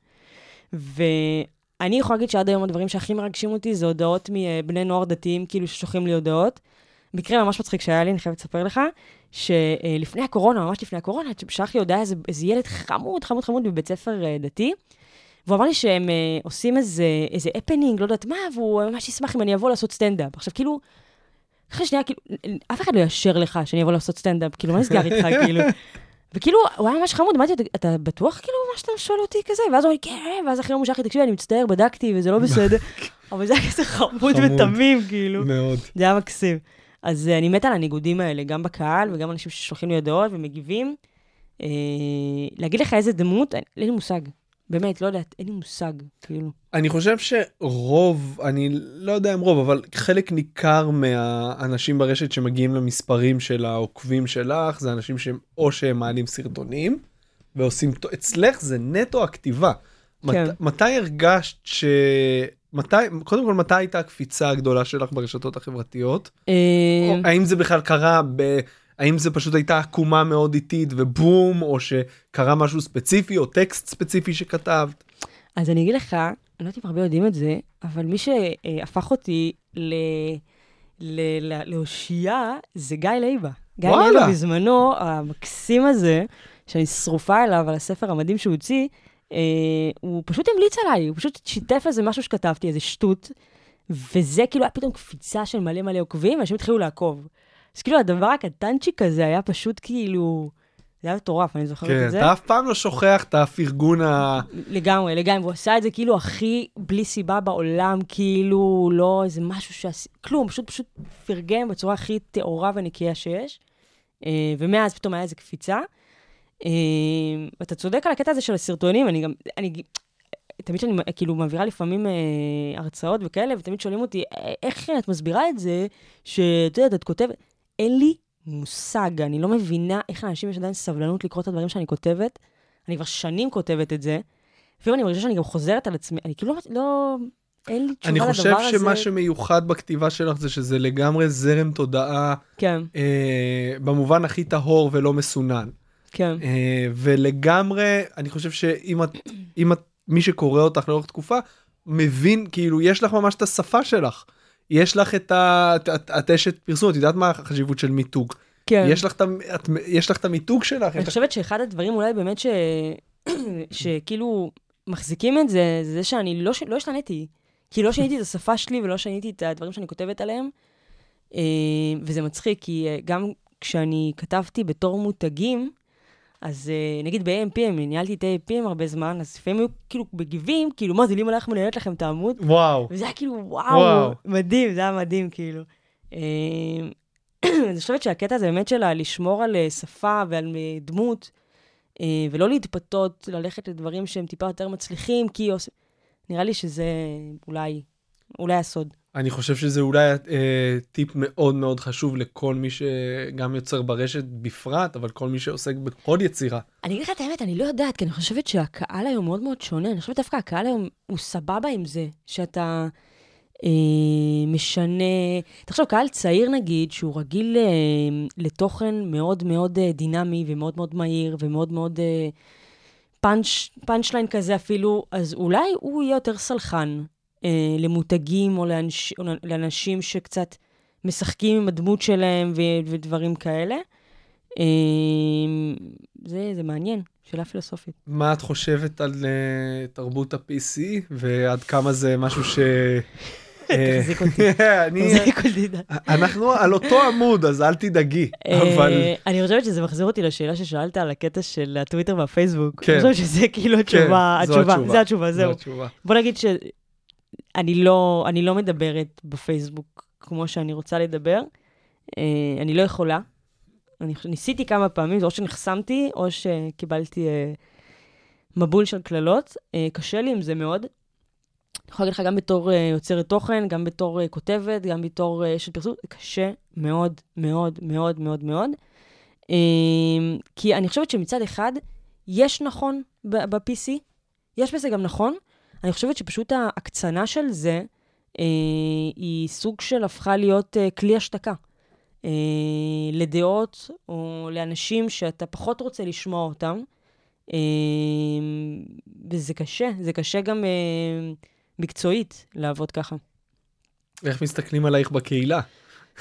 ואני יכולה להגיד שעד היום הדברים שהכי מרגשים אותי זה הודעות מבני נוער דתיים, כאילו ששולחים לי הודעות. מקרה ממש מצחיק שהיה לי, אני חייבת לספר לך, שלפני הקורונה, ממש לפני הקורונה, שלח לי הודעה איזה, איזה ילד חמוד, חמוד, חמוד בבית ספר אה, דתי. והוא אמר לי שהם אה, עושים איזה, איזה הפנינג, לא יודעת מה, והוא ממש ישמח אם אני אבוא לעשות סטנדאפ. עכשיו, כאילו, אחרי שנייה, כאילו, אף אחד לא יאשר לך שאני אבוא לעשות סטנדאפ, כאילו, מה נסגר איתך, כאילו? וכאילו, הוא היה ממש חמוד, אמרתי "אתה- בטוח כאילו מה שאתה שואל אותי כזה? ואז הוא אמר לי, כן, ואז אחרי יום הוא שלח לי, תקשיבי, אני מצטער, בדקתי, וזה לא בסדר. אבל זה היה כזה חמוד. ותמים, כאילו. מאוד. זה היה מקסים. אז אה, אני מתה על הניגודים האלה, גם בקהל וגם אנשים ששולחים לי הודעות ומגיבים. אה, להגיד לך איזה דמות, אין לי מושג. באמת, לא יודעת, אין לי מושג, כאילו. אני חושב שרוב, אני לא יודע אם רוב, אבל חלק ניכר מהאנשים ברשת שמגיעים למספרים של העוקבים שלך, זה אנשים שהם או שהם מעלים סרטונים ועושים, אצלך זה נטו הכתיבה. כן. מת, מתי הרגשת ש... מתי, קודם כל, מתי הייתה הקפיצה הגדולה שלך ברשתות החברתיות? אה, האם זה בכלל קרה ב... האם זה פשוט הייתה עקומה מאוד איטית ובום, או שקרה משהו ספציפי, או טקסט ספציפי שכתבת? אז אני אגיד לך, אני לא יודעת אם הרבה יודעים את זה, אבל מי שהפך אותי ל... ל- ל- לאושייה זה גיא לייבה. גיא. לייבה בזמנו, המקסים הזה, שאני שרופה אליו על הספר המדהים שהוא הוציא, הוא פשוט המליץ עליי, הוא פשוט שיתף איזה משהו שכתבתי, איזה שטות, וזה כאילו היה פתאום קפיצה של מלא מלא עוקבים, ואנשים התחילו לעקוב. אז כאילו הדבר הקטנצ'יק הזה היה פשוט כאילו, זה היה מטורף, אני זוכרת כן, את זה. אתה אף פעם לא שוכח את הפרגון ה... לגמרי, לגמרי, והוא עשה את זה כאילו הכי בלי סיבה בעולם, כאילו לא איזה משהו שעשי... כלום, פשוט פשוט פרגן בצורה הכי טהורה ונקייה שיש. אה, ומאז פתאום היה איזה קפיצה. אה, ואתה צודק על הקטע הזה של הסרטונים, אני גם, אני, תמיד כשאני כאילו מעבירה לפעמים אה, הרצאות וכאלה, ותמיד שואלים אותי, "אה, איך את מסבירה את זה, שאת יודעת, את כותבת, אין לי מושג, אני לא מבינה איך לאנשים יש עדיין סבלנות לקרוא את הדברים שאני כותבת. אני כבר שנים כותבת את זה. לפעמים אני מרגישה שאני גם חוזרת על עצמי, אני כאילו לא, לא אין לי תשובה אני לדבר חושב הזה. שמה שמיוחד בכתיבה שלך זה שזה לגמרי זרם תודעה כן, אה, במובן הכי טהור ולא מסונן. כן. אה, ולגמרי, אני חושב שאם את, אם את, מי שקורא אותך לאורך תקופה, מבין, כאילו, יש לך ממש את השפה שלך. יש לך את ה... את- את את אשת פרסום, את יודעת מה החשיבות של מיתוג. כן. יש לך את את- יש לך את המיתוג שלך. אני יש לך- חושבת שאחד הדברים אולי באמת ש... שכאילו מחזיקים את זה, זה שאני לא, ש... לא השתניתי. כי לא שיניתי את השפה שלי ולא שיניתי את הדברים שאני כותבת עליהם. אה, וזה מצחיק, כי אה, גם כשאני כתבתי בתור מותגים, אז אה, נגיד ב-AMP, אני ניהלתי את AMP הרבה זמן, אז לפעמים היו כאילו מגיבים, כאילו, מה זה, לי מלאך מנהלת לכם את העמוד? וואו. וזה היה כאילו, וואו, וואו. מדהים, זה היה מדהים, כאילו. אה, אני חושבת שהקטע הזה באמת של לשמור על אה, שפה ועל דמות, ולא להתפתות, ללכת לדברים שהם טיפה יותר מצליחים, כי. נראה לי שזה אולי אולי הסוד. אני חושב שזה אולי אה, טיפ מאוד מאוד חשוב לכל מי שגם יוצר ברשת בפרט, אבל כל מי שעוסק בכל יצירה. אני אגיד לך את האמת, אני לא יודעת, כי אני חושבת שהקהל היום מאוד מאוד שונה. אני חושבת דווקא הקהל היום הוא סבבה עם זה, שאתה אה, משנה... תחשוב, קהל צעיר נגיד, שהוא רגיל אה, לתוכן מאוד מאוד אה, דינמי ומאוד מאוד מהיר ומאוד מאוד אה, פאנץ' ליין כזה אפילו, אז אולי הוא יהיה יותר סלחן אה, למותגים או לאנש, או לאנשים שקצת משחקים עם הדמות שלהם ו, ודברים כאלה. אה, זה, זה מעניין, שאלה פילוסופית. מה את חושבת על uh, תרבות ה-PC, ועד כמה זה משהו ש... אה, תחזיק אותי. תחזיק אותי. אנחנו על אותו עמוד, אז אל תדאגי, אה, אבל... אני חושבת שזה מחזיר אותי לשאלה ששאלת על הקטע של הטוויטר והפייסבוק. כן. אני חושבת שזה כאילו התשובה, זו התשובה, התשובה. זה התשובה, זהו. בוא נגיד שאני לא, אני לא מדברת בפייסבוק כמו שאני רוצה לדבר. אה, אני לא יכולה. אני ניסיתי כמה פעמים, זה או שנחסמתי, או שקיבלתי אה, מבול של קללות. אה, קשה לי עם זה מאוד. אני יכולה להגיד לך, גם בתור אה, יוצרת תוכן, גם בתור אה, כותבת, גם בתור אשת פרסום, זה קשה מאוד, מאוד, מאוד, מאוד, מאוד. אה, כי אני חושבת שמצד אחד, יש נכון ב-PC, יש בזה גם נכון. אני חושבת שפשוט ההקצנה של זה, אה, היא סוג של הפכה להיות אה, כלי השתקה. אה, לדעות או לאנשים שאתה פחות רוצה לשמוע אותם. אה, וזה קשה, זה קשה גם אה, מקצועית לעבוד ככה. איך מסתכלים עלייך בקהילה?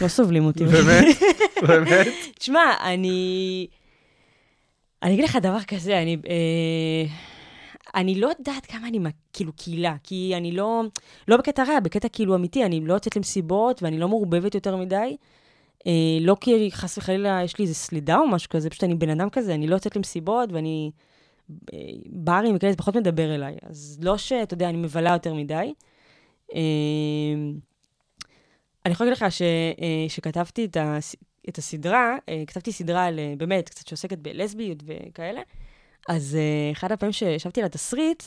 לא סובלים אותי. באמת? באמת? תשמע, אני... אני אגיד לך דבר כזה, אני... אה, אני לא יודעת כמה אני, כאילו, קהילה, כי אני לא... לא בקטע רע, בקטע כאילו אמיתי, אני לא יוצאת למסיבות ואני לא מעורבבת יותר מדי. אה, לא כי חס וחלילה יש לי איזה סלידה או משהו כזה, פשוט אני בן אדם כזה, אני לא יוצאת למסיבות ואני... אה, ברים וכאלה, זה פחות מדבר אליי. אז לא שאתה יודע, אני מבלה יותר מדי. אה, אני יכולה להגיד לך ש, אה, שכתבתי את, הס, את הסדרה, אה, כתבתי סדרה על, אה, באמת, קצת שעוסקת בלסביות וכאלה, אז אה, אחד הפעמים שישבתי על התסריט,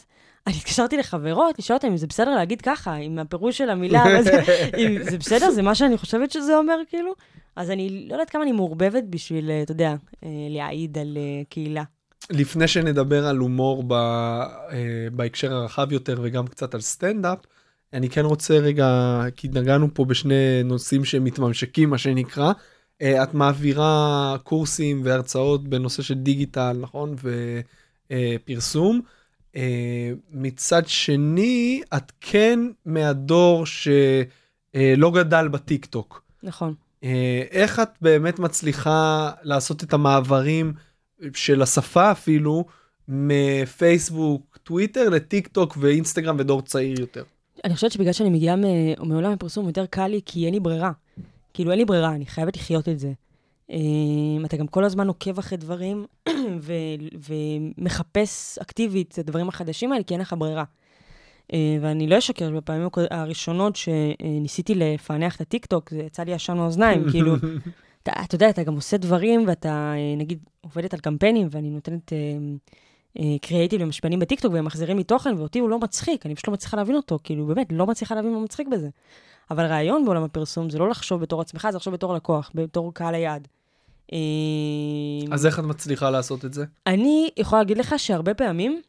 אני התקשרתי לחברות, לשאול אותן אם זה בסדר להגיד ככה, עם הפירוש של המילה, וזה, אם זה בסדר, זה מה שאני חושבת שזה אומר, כאילו. אז אני לא יודעת כמה אני מעורבבת בשביל, אה, אתה יודע, אה, להעיד על קהילה. לפני שנדבר על הומור ב, בהקשר הרחב יותר וגם קצת על סטנדאפ, אני כן רוצה רגע, כי נגענו פה בשני נושאים שמתממשקים, מה שנקרא. אה, את מעבירה קורסים והרצאות בנושא של דיגיטל, נכון? ופרסום. אה, מצד שני, את כן מהדור שלא גדל בטיק טוק. נכון. אה, איך את באמת מצליחה לעשות את המעברים של השפה אפילו מפייסבוק, טוויטר לטיק טוק ואינסטגרם ודור צעיר יותר? אני חושבת שבגלל שאני מגיעה מעולם הפרסום, יותר קל לי, כי אין לי ברירה. כאילו, אין לי ברירה, אני חייבת לחיות את זה. אמ, אתה גם כל הזמן עוקב אחרי דברים ו- ומחפש אקטיבית את הדברים החדשים האלה, כי אין לך ברירה. אה, ואני לא אשקר, בפעמים הראשונות שניסיתי לפענח את הטיקטוק, זה יצא לי עשן מהאוזניים, כאילו, אתה, אתה יודע, אתה גם עושה דברים, ואתה, אה, נגיד, עובדת על קמפיינים, ואני נותנת קריאייטיב למשפיענים בטיקטוק, והם מחזירים לי תוכן, ואותי הוא לא מצחיק, אני פשוט לא מצליחה להבין אותו, כאילו, באמת, לא מצליחה להבין מה מצחיק בזה. אבל רעיון בעולם הפרסום זה לא לחשוב בתור עצמך, זה לחשוב בתור לקוח, בתור קהל היעד. אה, אז איך את מצליחה לעשות את זה? אני יכולה להגיד לך שהרבה פעמים,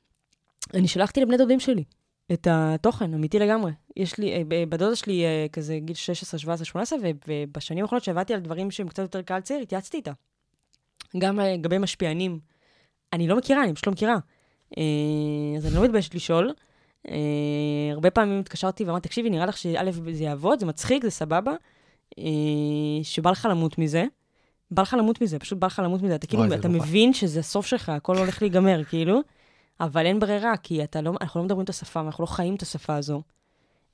אני שלחתי לבני דודים שלי את התוכן, אמיתי לגמרי. יש לי, אה, בדודה שלי אה, כזה גיל 16, 17, 18, ו- ובשנים האחרונות שעבדתי על דברים שהם קצת יותר קהל צעיר, התייעצתי איתה. גם אה, לגבי משפיענים. אני לא מכירה, אני פשוט לא מכירה. אז אני לא מתביישת לשאול. אה, הרבה פעמים התקשרתי ואמרתי, תקשיבי, נראה לך שא' זה יעבוד, זה מצחיק, זה סבבה, אה, שבא לך למות מזה. בא לך למות מזה, פשוט בא לך למות מזה. אתה כאילו, אתה נורא. מבין שזה הסוף שלך, הכל הולך להיגמר, כאילו, אבל אין ברירה, כי לא, אנחנו לא מדברים את השפה, אנחנו לא חיים את השפה הזו.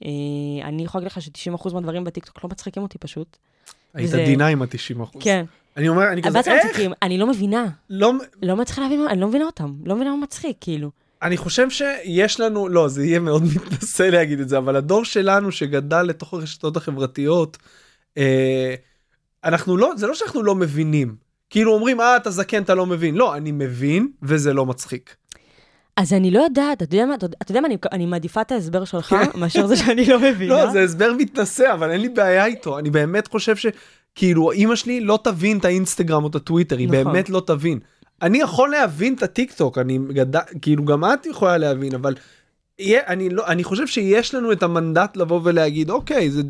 אה, אני יכולה להגיד לך ש-90% מהדברים בטיקטוק לא מצחיקים אותי פשוט. היית וזה- עדינה עם ה-90 אחוז. כן. אני אומר, אני כזה, איך? מצחיקים? אני לא מבינה. לא, לא מצליחה להבין, אני לא מבינה אותם. לא מבינה מה מצחיק, כאילו. אני חושב שיש לנו, לא, זה יהיה מאוד מתנשא להגיד את זה, אבל הדור שלנו שגדל לתוך הרשתות החברתיות, אה, אנחנו לא, זה לא שאנחנו לא מבינים. כאילו אומרים, אה, אתה זקן, אתה לא מבין. לא, אני מבין, וזה לא מצחיק. אז אני לא יודעת, אתה יודע מה, אתה אתה יודע מה, אני, אני מעדיפה את ההסבר שלך, מאשר זה שאני לא מבינה. לא, זה הסבר מתנשא, אבל אין לי בעיה איתו. אני באמת חושב שכאילו, אימא שלי לא תבין את האינסטגרם או את הטוויטר, היא נכון. באמת לא תבין. אני יכול להבין את הטיק טוק, אני גד... כאילו גם את יכולה להבין, אבל יהיה, אני, לא, אני חושב שיש לנו את המנדט לבוא ולהגיד, אוקיי, זה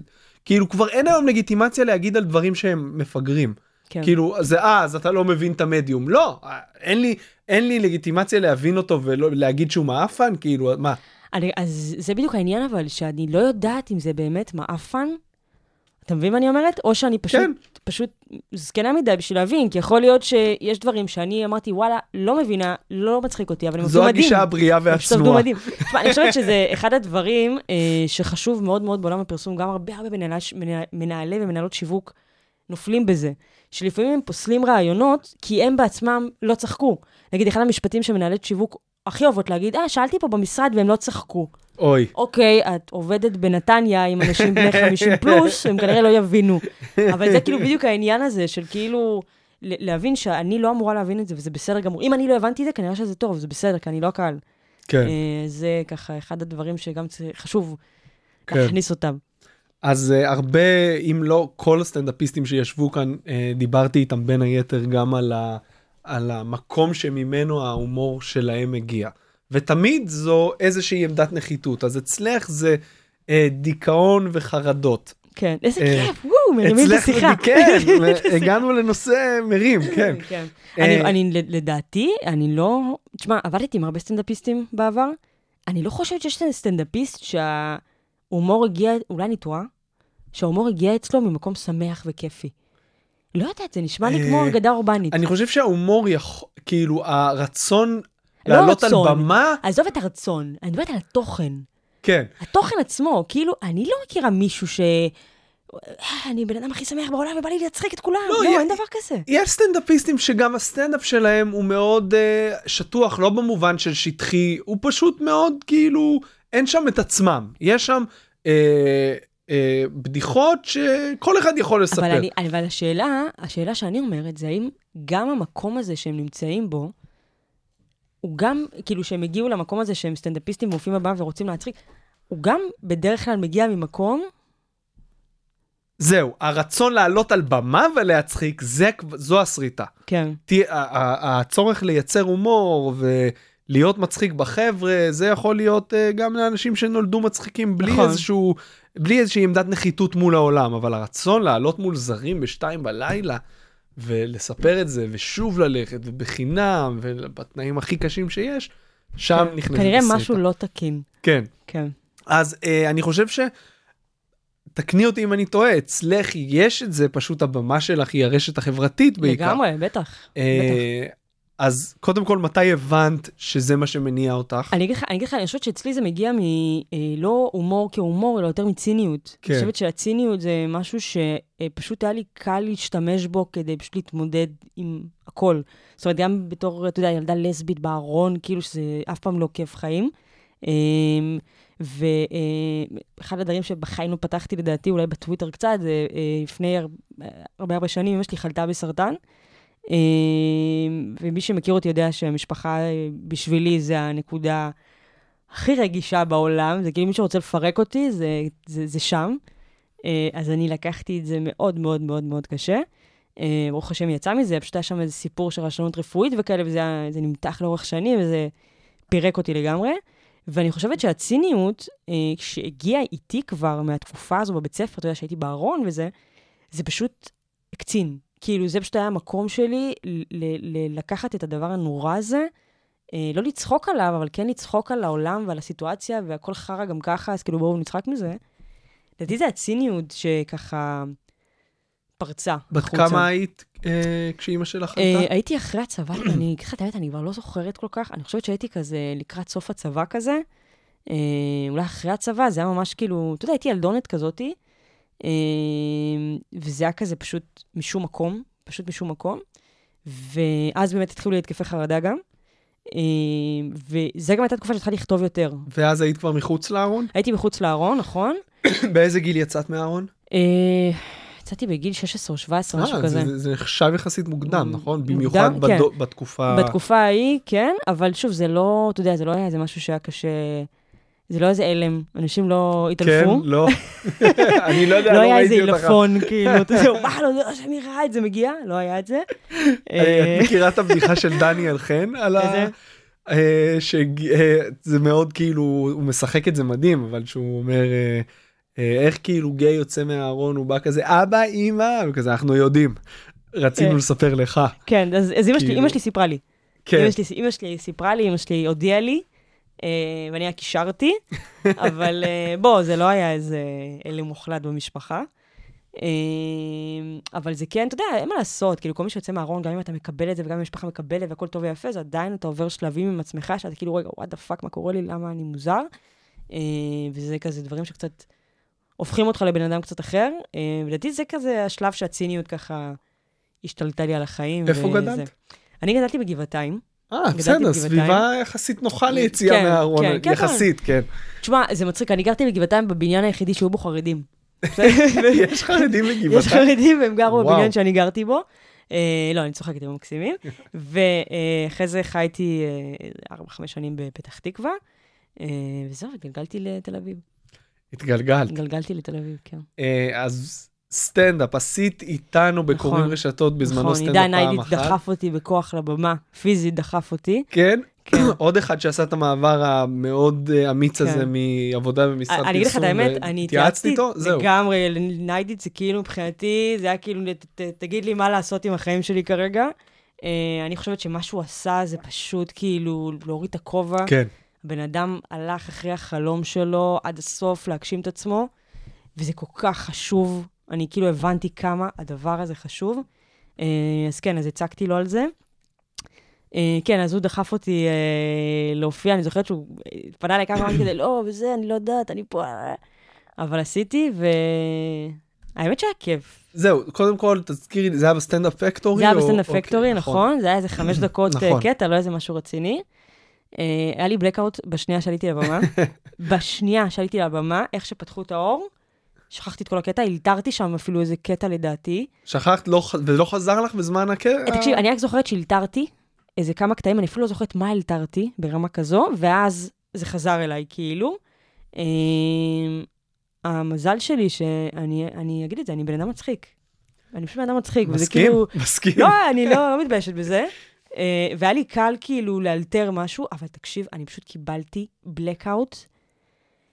כאילו כבר אין היום לגיטימציה להגיד על דברים שהם מפגרים. כן. כאילו, זה אה, אז אתה לא מבין את המדיום. לא, אין לי, אין לי לגיטימציה להבין אותו ולהגיד שהוא מעפן, כאילו, מה? אני, אז זה בדיוק העניין, אבל שאני לא יודעת אם זה באמת מעפן. אתה מבין מה אני אומרת? או שאני פשוט, כן. פשוט זקנה מדי בשביל להבין, כי יכול להיות שיש דברים שאני אמרתי, וואלה, לא מבינה, לא מצחיק אותי, אבל הם זו עבדו מדהים. הגישה הבריאה הם עבדו והצנועה. מדהים. תשמע, אני חושבת שזה אחד הדברים אה, שחשוב מאוד מאוד בעולם הפרסום, גם הרבה הרבה מנהלי, מנהל- מנהלי ומנהלות שיווק נופלים בזה, שלפעמים הם פוסלים רעיונות, כי הם בעצמם לא צחקו. נגיד, אחד המשפטים שמנהלות שיווק הכי אוהבות להגיד, אה, שאלתי פה במשרד והם לא צחקו. אוי. אוקיי, את עובדת בנתניה עם אנשים בני 50 פלוס, הם כנראה לא יבינו. אבל זה כאילו בדיוק העניין הזה של כאילו... להבין שאני לא אמורה להבין את זה, וזה בסדר גמור. אם אני לא הבנתי את זה, כנראה שזה טוב, זה בסדר, כי אני לא הקהל. כן. אה, זה ככה אחד הדברים שגם חשוב כן. להכניס אותם. אז uh, הרבה, אם לא כל הסטנדאפיסטים שישבו כאן, uh, דיברתי איתם בין היתר גם על, ה, על המקום שממנו ההומור שלהם מגיע. ותמיד זו איזושהי עמדת נחיתות. אז אצלך זה uh, דיכאון וחרדות. כן, איזה אה, כיף, וואו, מרימים את אצלך זה השיחה. די- כן, הגענו לנושא מרים, כן. כן. אה, אני, אני, לדעתי, אני לא... תשמע, עבדתי עם הרבה סטנדאפיסטים בעבר. אני לא חושבת שיש סטנדאפיסט שההומור הגיע, אולי אני טועה, שההומור הגיע אצלו ממקום שמח וכיפי. לא יודעת, זה נשמע לי אה, כמו אגדה אורבנית. אני חושב שההומור כאילו הרצון לא לעלות על רצון. במה, עזוב את הרצון, אני מדברת על התוכן. כן. התוכן עצמו, כאילו, אני לא מכירה מישהו ש... "אה, אני בן אדם הכי שמח בעולם ובא לי להצחיק את כולם. לא, לא, יה- אין דבר כזה. יש סטנדאפיסטים שגם הסטנדאפ שלהם הוא מאוד uh, שטוח, לא במובן של שטחי, הוא פשוט מאוד כאילו, אין שם את עצמם. יש שם uh, uh, בדיחות שכל אחד יכול לספר. אבל, אני, אבל השאלה, השאלה שאני אומרת זה האם גם המקום הזה שהם נמצאים בו, הוא גם, כאילו שהם הגיעו למקום הזה שהם סטנדאפיסטים ומופיעים בבמה ורוצים להצחיק, הוא גם בדרך כלל מגיע ממקום, זהו, הרצון לעלות על במה ולהצחיק, זה, זו הסריטה. כן, ה- הצורך לייצר הומור ולהיות מצחיק בחבר'ה, זה יכול להיות uh, גם לאנשים שנולדו מצחיקים בלי נכון. איזשהו, בלי איזושהי עמדת נחיתות מול העולם, אבל הרצון לעלות מול זרים בשתיים בלילה ולספר את זה ושוב ללכת ובחינם ובתנאים הכי קשים שיש, שם כן. נכנסת כנראה. משהו לא תקין. כן. כן. אז uh, אני חושב ש... תקני אותי אם אני טועה, אצלך יש את זה, פשוט הבמה שלך היא הרשת החברתית בעיקר. לגמרי, בטח. בטח. אה, אז קודם כל, מתי הבנת שזה מה שמניע אותך? אני אגיד לך, אני חושבת שאצלי זה מגיע מלא הומור כהומור, אלא יותר מציניות. כן. אני חושבת שהציניות זה משהו שפשוט היה לי קל להשתמש בו כדי פשוט להתמודד עם הכל. זאת אומרת, גם בתור, אתה יודע, ילדה לסבית בארון, כאילו שזה אף פעם לא כיף חיים. אמ, ואחד הדברים שבחיים לא פתחתי לדעתי, אולי בטוויטר קצת, זה אה, לפני הר- הרבה הרבה שנים, אמא שלי חלתה בסרטן. אה, ומי שמכיר אותי יודע שהמשפחה בשבילי זה הנקודה הכי רגישה בעולם, זה כאילו מי שרוצה לפרק אותי, זה, זה, זה שם. אה, אז אני לקחתי את זה מאוד מאוד מאוד מאוד קשה. אה, ברוך השם יצא מזה, פשוט היה שם איזה סיפור של רשלנות רפואית וכאלה, וזה זה נמתח לאורך שנים, וזה פירק אותי לגמרי. ואני חושבת שהציניות, אה, שהגיעה איתי כבר מהתקופה הזו בבית ספר, אתה יודע, שהייתי בארון וזה, זה פשוט הקצין. כאילו, זה פשוט היה המקום שלי לקחת את הדבר הנורא הזה, אה, לא לצחוק עליו, אבל כן לצחוק על העולם ועל הסיטואציה, והכל חרא גם ככה, אז כאילו בואו נצחק מזה. לדעתי זה הציניות שככה פרצה. בת. כמה היית אה, כשאימא שלך אה, חלתה? הייתי אחרי הצבא, אני אגיד לך את האמת, אני כבר לא זוכרת כל כך, אני חושבת שהייתי כזה לקראת סוף הצבא כזה, אה, אולי אחרי הצבא, זה היה ממש כאילו, אתה יודע, הייתי ילדונת כזאתי, אה, וזה היה כזה פשוט משום מקום, פשוט משום מקום, ואז באמת התחילו לי התקפי חרדה גם, אה, וזה גם הייתה תקופה שהתחלתי לכתוב יותר. ואז היית כבר מחוץ לארון? הייתי מחוץ לארון, נכון? באיזה גיל יצאת מהארון? אה, יצאתי בגיל 16 או 17, אה, משהו זה- כזה. זה- זה נחשב יחסית מוקדם, נכון? במיוחד כן. בתקופה... בתקופה ההיא, כן, אבל שוב, זה לא, אתה יודע, זה לא היה איזה משהו שהיה קשה, זה לא איזה הלם, אנשים לא כן, התעלפו. לא. אני לא יודע, לא לא היה איזה ראיתי אותך. עילפון, כאילו, אתה יודע, מה, לא יודע שאני ראה את זה מגיע, לא היה את זה. אה, את מכירה את הבדיחה של דניאל חן על ה... איזה? אה, שזה מאוד כאילו, הוא משחק את זה מדהים, אבל שהוא אומר, אה, אה, איך כאילו גיי יוצא מהארון, הוא בא כזה, אבא, אמא, וכזה, אנחנו יודעים. רצינו כן. לספר לך. כן, אז שלי, כאילו- שלי סיפרה לי. כן, אמא שלי, סיפרה לי, אמא שלי הודיעה לי, אה, ואני רק אישרתי, אבל אה, בוא, זה לא היה איזה הלם מוחלט במשפחה. אה, אבל זה כן, אתה יודע, אין מה לעשות, כאילו, כל מי שיוצא מהארון, גם אם אתה מקבל את זה וגם אם המשפחה מקבלת והכל טוב ויפה, זה עדיין אתה עובר שלבים עם עצמך, שאתה כאילו, רגע, what the fuck, מה קורה לי, למה אני מוזר? אה, וזה כזה דברים שקצת הופכים אותך לבן אדם קצת אחר. אה, ולדעתי זה כזה השלב שהציניות ככה השתלטה לי על החיים. איפה וזה. גדלת? אני גדלתי בגבעתיים. אה, בסדר. סביבה יחסית נוחה ליציאה כן, מהארון, כן, כן, יחסית, כן. תשמע, זה מצחיק, אני גרתי בגבעתיים בבניין היחידי שהיו בו חרדים. יש חרדים יש בגבעתיים? חרדים והם גרו. בבניין שאני גרתי בו. אה, לא, אני צוחקת, הם מקסימים. ואחרי זה חייתי אה, 4-5 שנים בפתח תקווה, אה, וזהו, התגלגלתי לתל אביב. התגלגלת. התגלגלתי לתל אביב, כן. אה, אז סטנדאפ, עשית איתנו בקוראים נכון. רשתות בזמנו נכון, סטנדאפ עידן פעם אחת. דחף אותי בכוח לבמה, פיזית דחף אותי. כן? כן. עוד אחד שעשה את המעבר המאוד אה, אמיץ הזה כן. מעבודה במשרד פרסום. אני אגיד לך את האמת, אני התייעצת התייעצתי איתו? זהו. לגמרי, ניידיץ זה כאילו מבחינתי, זה היה כאילו, ת- תגיד לי מה לעשות עם החיים שלי כרגע. אה, אני חושבת שמה שהוא עשה זה פשוט כאילו להוריד את הכובע. כן. הבן אדם הלך אחרי החלום שלו עד הסוף להגשים את עצמו, וזה כל כך חשוב. אני כאילו הבנתי כמה הדבר הזה חשוב. אה, אז כן, אז הצגתי לו על זה. אה, כן, אז הוא דחף אותי אה, להופיע, אני זוכרת שהוא פנה אליי כמה פעמים כזה, לא, וזה, אני לא יודעת, אני פה... אה." אבל עשיתי, והאמת שהיה כיף. זהו, קודם כל תזכירי זה היה בסטנדאפ פקטורי? זה היה בסטנדאפ אוקיי, פקטורי, נכון? זה היה איזה חמש דקות נכון. קטע, לא איזה משהו רציני. היה לי blackout בשנייה שעליתי לבמה. בשנייה שעליתי לבמה, איך שפתחו את האור, שכחתי את כל הקטע, אלתרתי שם אפילו איזה קטע לדעתי. שכחת לא ולא חזר לך בזמן הקטע? אה, תקשיב, אני רק זוכרת שאלתרתי איזה כמה קטעים, אני אפילו לא זוכרת מה אלתרתי ברמה כזו, ואז זה חזר אליי כאילו. אה, המזל שלי שאני אני אגיד את זה, אני בן אדם מצחיק. אני פשוט בן אדם מצחיק, וזה מסכים? כאילו... מסכים. לא, אני לא, לא מתביישת בזה. Uh, והיה לי קל כאילו לאלתר משהו, אבל תקשיב, אני פשוט קיבלתי blackout.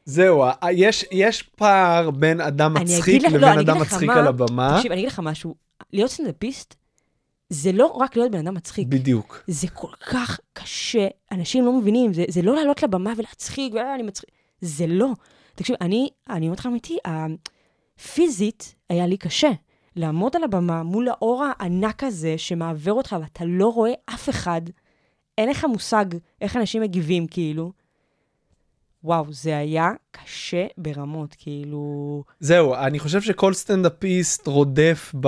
זהו, יש- יש פער בין אדם מצחיק לך- לא, לבין אגיד אדם מצחיק מה, על הבמה. תקשיב, אני אגיד לך משהו, להיות סטנדאפיסט, זה לא רק להיות בן אדם מצחיק. בדיוק. זה כל כך קשה, אנשים לא מבינים, זה, זה לא לעלות לבמה ולהצחיק, ואה, אני מצחיק, זה לא. תקשיב, אני, אני אומרת לך אמיתי, פיזית היה לי קשה. לעמוד על הבמה מול האור הענק הזה שמעוור אותך ואתה לא רואה אף אחד, אין לך מושג איך אנשים מגיבים, כאילו. וואו, זה היה קשה ברמות, כאילו... זהו, אני חושב שכל סטנדאפיסט רודף ב...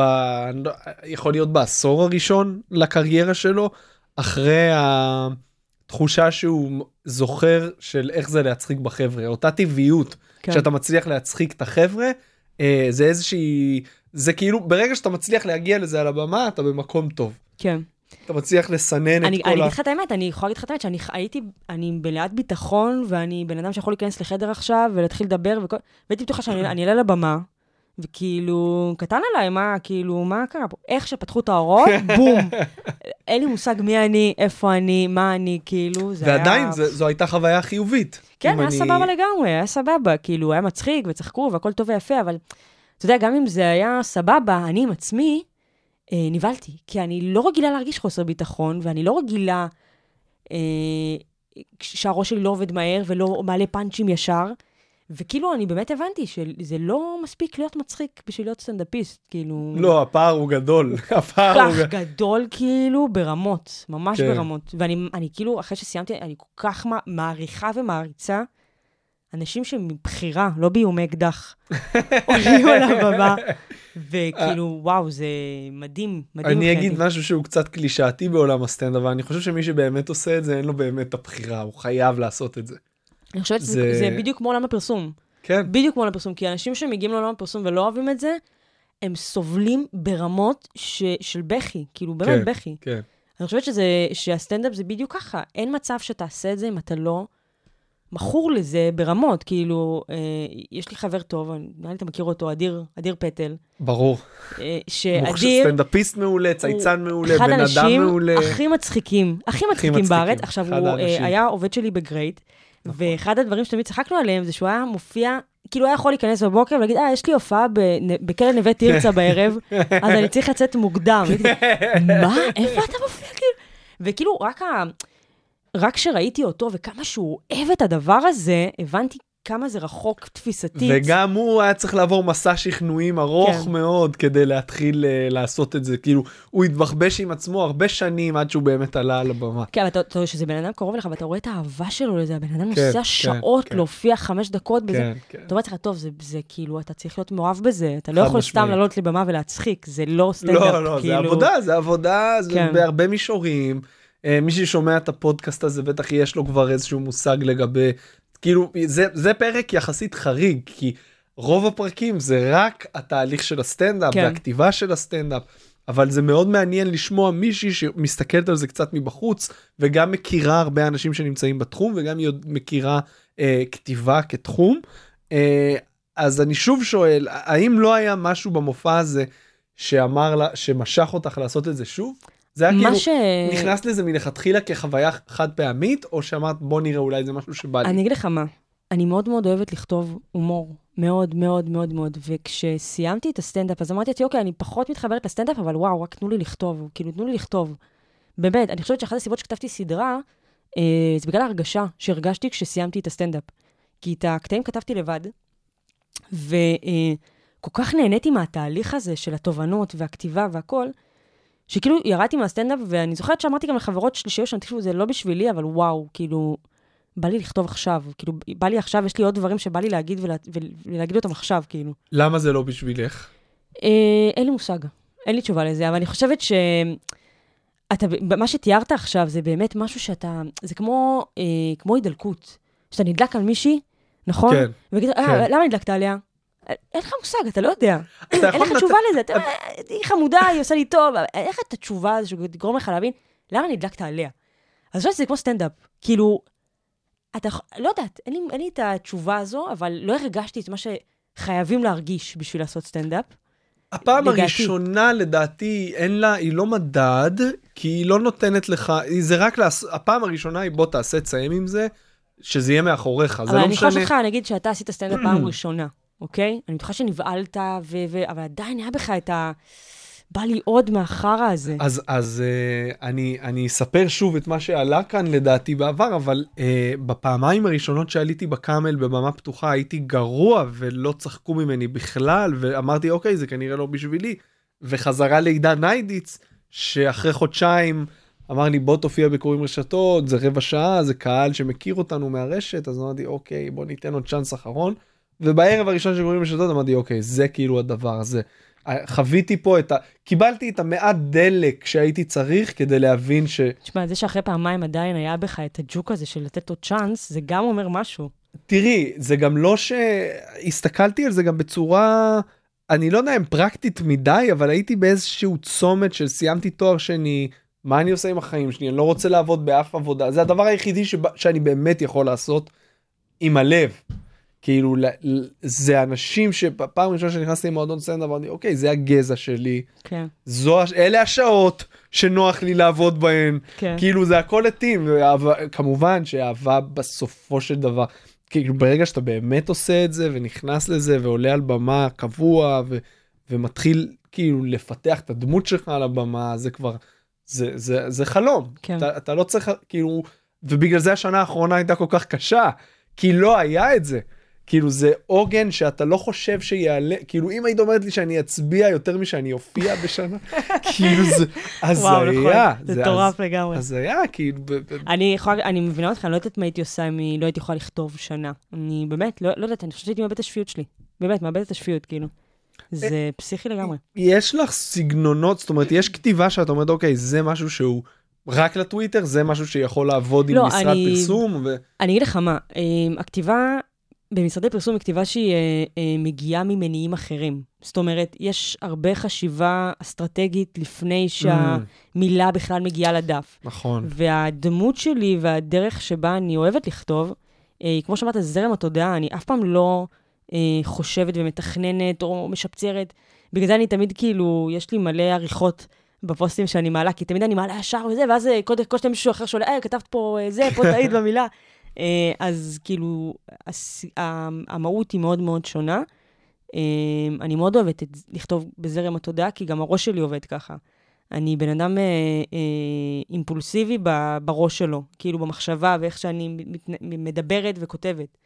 לא- יכול להיות בעשור הראשון לקריירה שלו, אחרי התחושה שהוא זוכר של איך זה להצחיק בחבר'ה, אותה טבעיות, כן. שאתה מצליח להצחיק את החבר'ה, אה, זה איזושהי... זה כאילו, ברגע שאתה מצליח להגיע לזה על הבמה, אתה במקום טוב. כן. אתה מצליח לסנן אני, את כל אני ה... אגיד לך את האמת, אני יכולה להגיד לך את האמת שאני הייתי, אני מלאת ביטחון, ואני בן אדם שיכול להיכנס לחדר עכשיו ולהתחיל לדבר, וכל... והייתי בטוחה שאני אני אעלה לבמה, וכאילו, קטן עליי, מה, כאילו, מה קרה פה? איך שפתחו את האורות, בום. אין לי מושג מי אני, איפה אני, מה אני, כאילו, זה ועדיין, היה... זה, זו הייתה חוויה חיובית. כן, היה אני- סבבה לגמרי, היה סבבה, כאילו, היה מצחיק וצחקו והכל טוב ויפה, אבל אתה יודע, גם אם זה היה סבבה, אני עם עצמי, אה, נבהלתי, כי אני לא רגילה להרגיש חוסר ביטחון, ואני לא רגילה אה, שהראש שלי לא עובד מהר ולא מעלה פאנצ'ים ישר, וכאילו, אני באמת הבנתי שזה לא מספיק להיות מצחיק בשביל להיות סטנדאפיסט, כאילו... לא, הפער הוא גדול. הפער הוא... כל כך גדול, כאילו, ברמות, ממש כן. ברמות. ואני אני כאילו, אחרי שסיימתי, אני כל כך מע- מעריכה ומעריצה אנשים שמבחירה, לא באיומי אקדח, עולים על הבמה, וכאילו, וואו, זה מדהים, מדהים אני. אגיד משהו שהוא קצת קלישאתי בעולם הסטנד, אבל אני חושב שמי שבאמת עושה את זה, אין לו באמת את הבחירה, הוא חייב לעשות את זה. אני חושבת זה- שזה זה בדיוק כמו עולם הפרסום. כן, בדיוק כמו עולם הפרסום, כי אנשים שמגיעים לעולם הפרסום ולא אוהבים את זה, הם סובלים ברמות ש, של בכי, כאילו באמת כן. בכי. כן. אני חושבת שזה, שהסטנדאפ זה בדיוק ככה. אין מצב שתעשה את זה אם אתה לא מכור לזה ברמות. כאילו, אה, יש לי חבר טוב, נראה לי אתה מכיר אותו, אדיר, אדיר פטל. ברור. אה, שאדיר סטנדאפיסט מעולה, צייצן מעולה, אחד בן אדם האנשים מעולה. הכי מצחיקים, הכי מצחיקים בארץ. עכשיו, אחד הוא אה, האנשים. היה עובד שלי בגרייט, ואחד הדברים שתמיד צחקנו עליהם זה שהוא היה מופיע, כאילו היה יכול להיכנס בבוקר ולהגיד, אה, יש לי הופעה בכלא נווה תרצה בערב, אז אני צריך לצאת מוקדם. מה? איפה אתה מופיע? כאילו? וכאילו, רק ה... רק כשראיתי אותו וכמה שהוא אוהב את הדבר הזה, הבנתי כמה זה רחוק תפיסתית. וגם הוא היה צריך לעבור מסע שכנועים ארוך כן. מאוד כדי להתחיל אה, לעשות את זה. כאילו, הוא התבחבש עם עצמו הרבה שנים עד שהוא באמת עלה על הבמה. כן, אבל אתה- רואה שזה בן אדם קרוב אליך, ואתה רואה את האהבה שלו לזה, הבן אדם כן, נוסע כן, שעות כן. להופיע חמש דקות בזה. כן, כן. אתה אומר לעצמך, טוב, זה, זה כאילו, אתה צריך להיות מאוהב בזה, אתה לא יכול סתם משמעית. לעלות לבמה ולהצחיק, זה לא סטנדאפ, לא, לא, זה כאילו... עבודה, זה עבודה, זה כן. בהרבה מישורים. אה, מי ששומע את הפודקאסט הזה בטח יש לו כבר איזשהו מושג לגבי, כאילו, זה, זה פרק יחסית חריג, כי רוב הפרקים זה רק התהליך של הסטנדאפ כן. והכתיבה של הסטנדאפ. אבל זה מאוד מעניין לשמוע מישהי שמסתכלת על זה קצת מבחוץ וגם מכירה הרבה אנשים שנמצאים בתחום וגם יודע, מכירה אה, כתיבה כתחום. אה, אז אני שוב שואל האם לא היה משהו במופע הזה שאמר לה שמשך אותך לעשות את זה שוב? זה היה כאילו ש... נכנס לזה מלכתחילה כחוויה חד פעמית או שאמרת בוא נראה אולי זה משהו שבא לי. אני אגיד לך מה, אני מאוד מאוד אוהבת לכתוב הומור, מאוד מאוד מאוד מאוד, וכשסיימתי את הסטנדאפ, אז אמרתי לעצמי, אוקיי, אני פחות מתחברת לסטנדאפ, אבל וואו, רק תנו לי לכתוב, כאילו, תנו לי לכתוב. באמת, אני חושבת שאחת הסיבות שכתבתי סדרה, אה, זה בגלל ההרגשה שהרגשתי כשסיימתי את הסטנדאפ. כי את הקטעים כתבתי לבד, וכל כך נהניתי מהתהליך הזה של התובנות והכתיבה והכל, שכאילו ירדתי מהסטנדאפ, ואני זוכרת שאמרתי גם לחברות שלי שהיו שם, תקשיבו, זה לא בשבילי, אבל וואו, כאילו, בא לי לכתוב עכשיו, כאילו, בא לי עכשיו, יש לי עוד דברים שבא לי להגיד ולה, ולהגיד אותם עכשיו, כאילו. למה זה לא בשבילך? אה, אין לי מושג, אין לי תשובה לזה, אבל אני חושבת ש... אתה, מה שתיארת עכשיו זה באמת משהו שאתה, זה כמו, אה, כמו הידלקות. שאתה נדלק על מישהי, נכון? כן, ויגיד, אה, כן. למה נדלקת עליה? אין לך מושג, אתה לא יודע. אין לך תשובה לזה, אתה אומר, היא חמודה, היא עושה לי טוב, אבל אין לך את התשובה הזו שתגרום לך להבין למה נדלקת עליה. אז אני חושבת שזה כמו סטנדאפ, כאילו, אתה, לא יודעת, אין לי, את התשובה הזו, אבל לא הרגשתי את מה שחייבים להרגיש בשביל לעשות סטנדאפ. הפעם לדעתי. הראשונה לדעתי אין לה היא לא מדד כי היא לא נותנת לך זה רק לעשות הפעם הראשונה היא בוא תעשה תסיים עם זה שזה יהיה מאחוריך זה אבל לא אני יכולה משנה. לשאול אותך, נגיד שאתה עשית סטנדאפ פעם ראשונה, אוקיי? אני בטוחה שנבהלת, ו- ו- אבל עדיין היה בך את ה... בא לי עוד מהחרא הזה. אז אז uh, אני אני אספר שוב את מה שעלה כאן לדעתי בעבר אבל uh, בפעמיים הראשונות שעליתי בקאמל בבמה פתוחה הייתי גרוע ולא צחקו ממני בכלל ואמרתי אוקיי זה כנראה לא בשבילי וחזרה לעידן ניידיץ שאחרי חודשיים אמר לי בוא תופיע בקוראים רשתות זה רבע שעה זה קהל שמכיר אותנו מהרשת אז אמרתי אוקיי בוא ניתן עוד צ'אנס אחרון ובערב הראשון של קוראים רשתות אמרתי אוקיי זה כאילו הדבר הזה. חוויתי פה את ה... קיבלתי את המעט דלק שהייתי צריך כדי להבין ש... תשמע, זה שאחרי פעמיים עדיין היה בך את הג'וק הזה של לתת עוד צ'אנס, זה גם אומר משהו. תראי, זה גם לא שהסתכלתי על זה גם בצורה, אני לא יודע אם פרקטית מדי, אבל הייתי באיזשהו צומת של סיימתי תואר שני, מה אני עושה עם החיים שלי, אני לא רוצה לעבוד באף עבודה, זה הדבר היחידי שבא, שאני באמת יכול לעשות עם הלב. כאילו זה אנשים שפעם ראשונה שנכנסתי למועדון סטנדאפ אמרתי אוקיי זה הגזע שלי כן, זו אלה השעות שנוח לי לעבוד בהן כן. כאילו זה הכל התאים כמובן שאהבה בסופו של דבר כאילו ברגע שאתה באמת עושה את זה ונכנס לזה ועולה על במה קבוע ו, ומתחיל כאילו לפתח את הדמות שלך על הבמה זה כבר זה זה זה חלום כן. אתה, אתה לא צריך כאילו ובגלל זה השנה האחרונה הייתה כל כך קשה כי לא היה את זה. כאילו זה עוגן שאתה לא חושב שיעלה כאילו אם היית אומרת לי שאני אצביע יותר משאני אופיע בשנה כאילו זה נכון, הזיה זה מטורף לגמרי. הזיה כאילו אני יכולה, אני מבינה אותך, אני לא יודעת מה הייתי עושה אם לא הייתי יכולה לכתוב שנה. אני באמת, לא, לא יודעת, אני חושבת שהייתי מאבדת השפיות שלי. באמת, מאבדת השפיות, כאילו. זה פסיכי לגמרי. יש לך סגנונות זאת אומרת יש כתיבה שאת אומרת אוקיי זה משהו שהוא רק לטוויטר זה משהו שיכול לעבוד עם לא, משרד אני- פרסום ו... אני אגיד לך מה, אמ, הכתיבה במשרדי פרסום היא כתיבה שהיא אה, אה, מגיעה ממניעים אחרים. זאת אומרת, יש הרבה חשיבה אסטרטגית לפני שהמילה בכלל מגיעה לדף. נכון. והדמות שלי והדרך שבה אני אוהבת לכתוב, אה, כמו שאמרת, זרם התודעה, אני אף פעם לא אה, חושבת ומתכננת או משפצרת. בגלל זה אני תמיד כאילו, יש לי מלא עריכות בפוסטים שאני מעלה, כי תמיד אני מעלה ישר וזה, ואז אה, קודם כל מישהו אחר שואל, אה, כתבת פה אה, זה, פה טעית במילה. אה, אז כאילו, הס- המהות היא מאוד מאוד שונה. אה, אני מאוד אוהבת את, לכתוב בזרם התודעה, כי גם הראש שלי עובד ככה. אני בן אדם אה, אה, אימפולסיבי ב- בראש שלו, כאילו במחשבה ואיך שאני מת, מדברת וכותבת.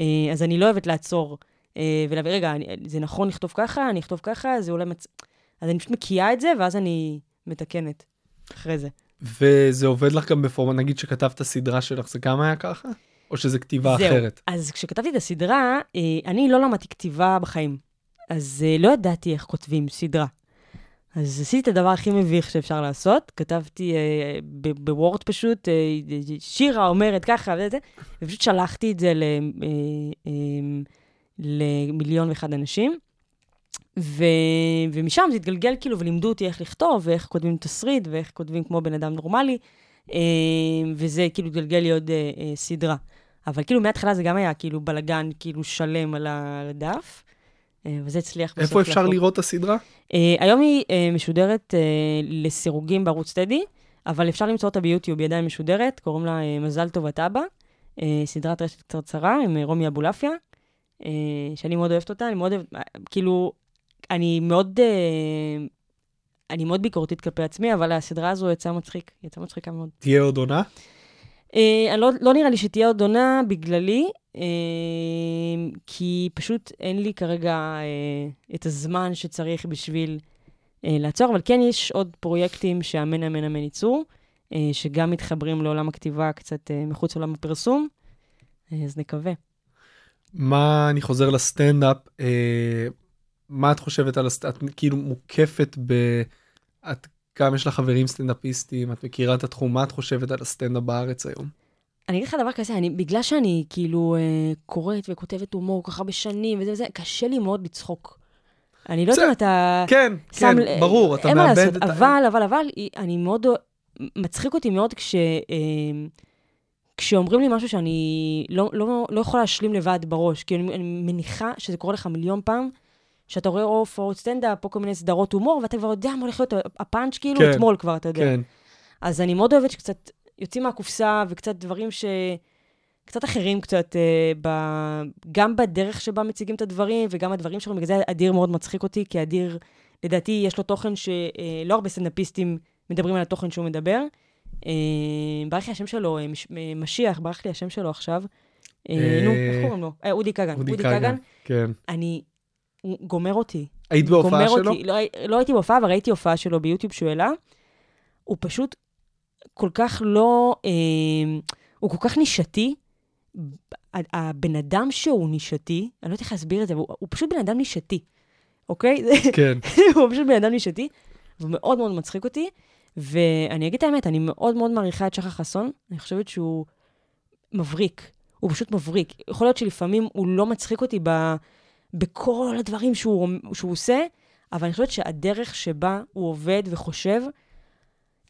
אה, אז אני לא אוהבת לעצור אה, ולהבין, רגע, אני, זה נכון לכתוב ככה, אני אכתוב ככה, זה אולי מצ... אז אני פשוט מקיאה את זה, ואז אני מתקנת אחרי זה. וזה עובד לך גם בפורמה, נגיד שכתבת סדרה שלך, זה גם היה ככה? או שזה כתיבה זהו. אחרת? אז כשכתבתי את הסדרה, אה, אני לא למדתי כתיבה בחיים. אז אה, לא ידעתי איך כותבים סדרה. אז עשיתי את הדבר הכי מביך שאפשר לעשות, כתבתי אה, בוורד פשוט, אה, שירה אומרת ככה וזה, ופשוט שלחתי את זה ל, אה, אה, למיליון ואחד אנשים. ו... ומשם זה התגלגל כאילו, ולימדו אותי איך לכתוב, ואיך כותבים תסריט, ואיך כותבים כמו בן אדם נורמלי, אה, וזה כאילו התגלגל להיות אה, אה, סדרה. אבל כאילו מההתחלה זה גם היה כאילו בלגן כאילו שלם על הדף, וזה הצליח בסוף. איפה אפשר להפוך. לראות את הסדרה? היום היא משודרת לסירוגים בערוץ טדי, אבל אפשר למצוא אותה ביוטיוב, היא עדיין משודרת, קוראים לה מזל טובת אבא, אה, סדרת רשת קצרצרה עם רומי אבולעפיה, שאני מאוד אוהבת אותה, אני מאוד אוהבת, כאילו, אני מאוד, אה, אני מאוד ביקורתית כלפי עצמי, אבל הסדרה הזו יצאה מצחיק, יצאה מצחיקה מאוד. תהיה עוד עונה? אה, לא, לא נראה לי שתהיה עוד עונה בגללי, אה, כי פשוט אין לי כרגע אה, את הזמן שצריך בשביל אה, לעצור, אבל כן יש עוד פרויקטים שאמן אמן אמן יצאו, אה, שגם מתחברים לעולם הכתיבה קצת אה, מחוץ לעולם הפרסום, אה, אז נקווה. מה, אני חוזר לסטנדאפ, אה, מה את חושבת על הסטנדאפ? את כאילו מוקפת ב... את גם יש לך חברים סטנדאפיסטים, את מכירה את התחום, מה את חושבת על הסטנדאפ בארץ היום? אני אגיד לך דבר כזה, אני, בגלל שאני כאילו אה, קוראת וכותבת הומור כל כך הרבה שנים וזה וזה, קשה לי מאוד לצחוק. אני לא יודעת אם אתה... כן, שם כן, ל- ברור, אתה מאבד לעשות, את ה... אבל, אבל, אבל, אני מאוד, מצחיק אותי מאוד כש... אה, כשאומרים לי משהו שאני לא, לא, לא יכולה להשלים לבד בראש, כי אני, אני מניחה שזה קורה לך מיליון פעם, שאתה רואה או הופעות סטנדאפ, או כל מיני סדרות הומור, ואתה כבר יודע מה הולך להיות הפאנץ' כאילו כן, אתמול כבר, אתה יודע. כן, אז אני מאוד אוהבת שקצת יוצאים מהקופסה, וקצת דברים ש... קצת אחרים קצת, אה, ב... גם בדרך שבה מציגים את הדברים, וגם הדברים שלו, בגלל זה אדיר מאוד מצחיק אותי, כי אדיר, לדעתי, יש לו תוכן שלא הרבה סטנדאפיסטים מדברים על התוכן שהוא מדבר. אה, ברח לי השם שלו, אה, מש... אה, משיח, ברח לי השם שלו עכשיו. אה, אה, נו, איך קוראים לו? אה, אודי כגן. אודי כגן, כן. אני... הוא גומר אותי. היית בהופעה שלו? אותי. לא, לא הייתי בהופעה, אבל ראיתי הופעה שלו ביוטיוב שהוא העלה. הוא פשוט כל כך לא... אה, הוא כל כך נישתי. הבן אדם שהוא נישתי, אני לא יודעת איך להסביר את זה, אבל הוא, הוא פשוט בן אדם נישתי, אוקיי? כן, הוא פשוט בן אדם נישתי, והוא מאוד מאוד מצחיק אותי. ואני אגיד את האמת, אני מאוד מאוד מעריכה את שחר חסון, אני חושבת שהוא מבריק. הוא פשוט מבריק. יכול להיות שלפעמים הוא לא מצחיק אותי ב, בכל הדברים שהוא, שהוא עושה, אבל אני חושבת שהדרך שבה הוא עובד וחושב,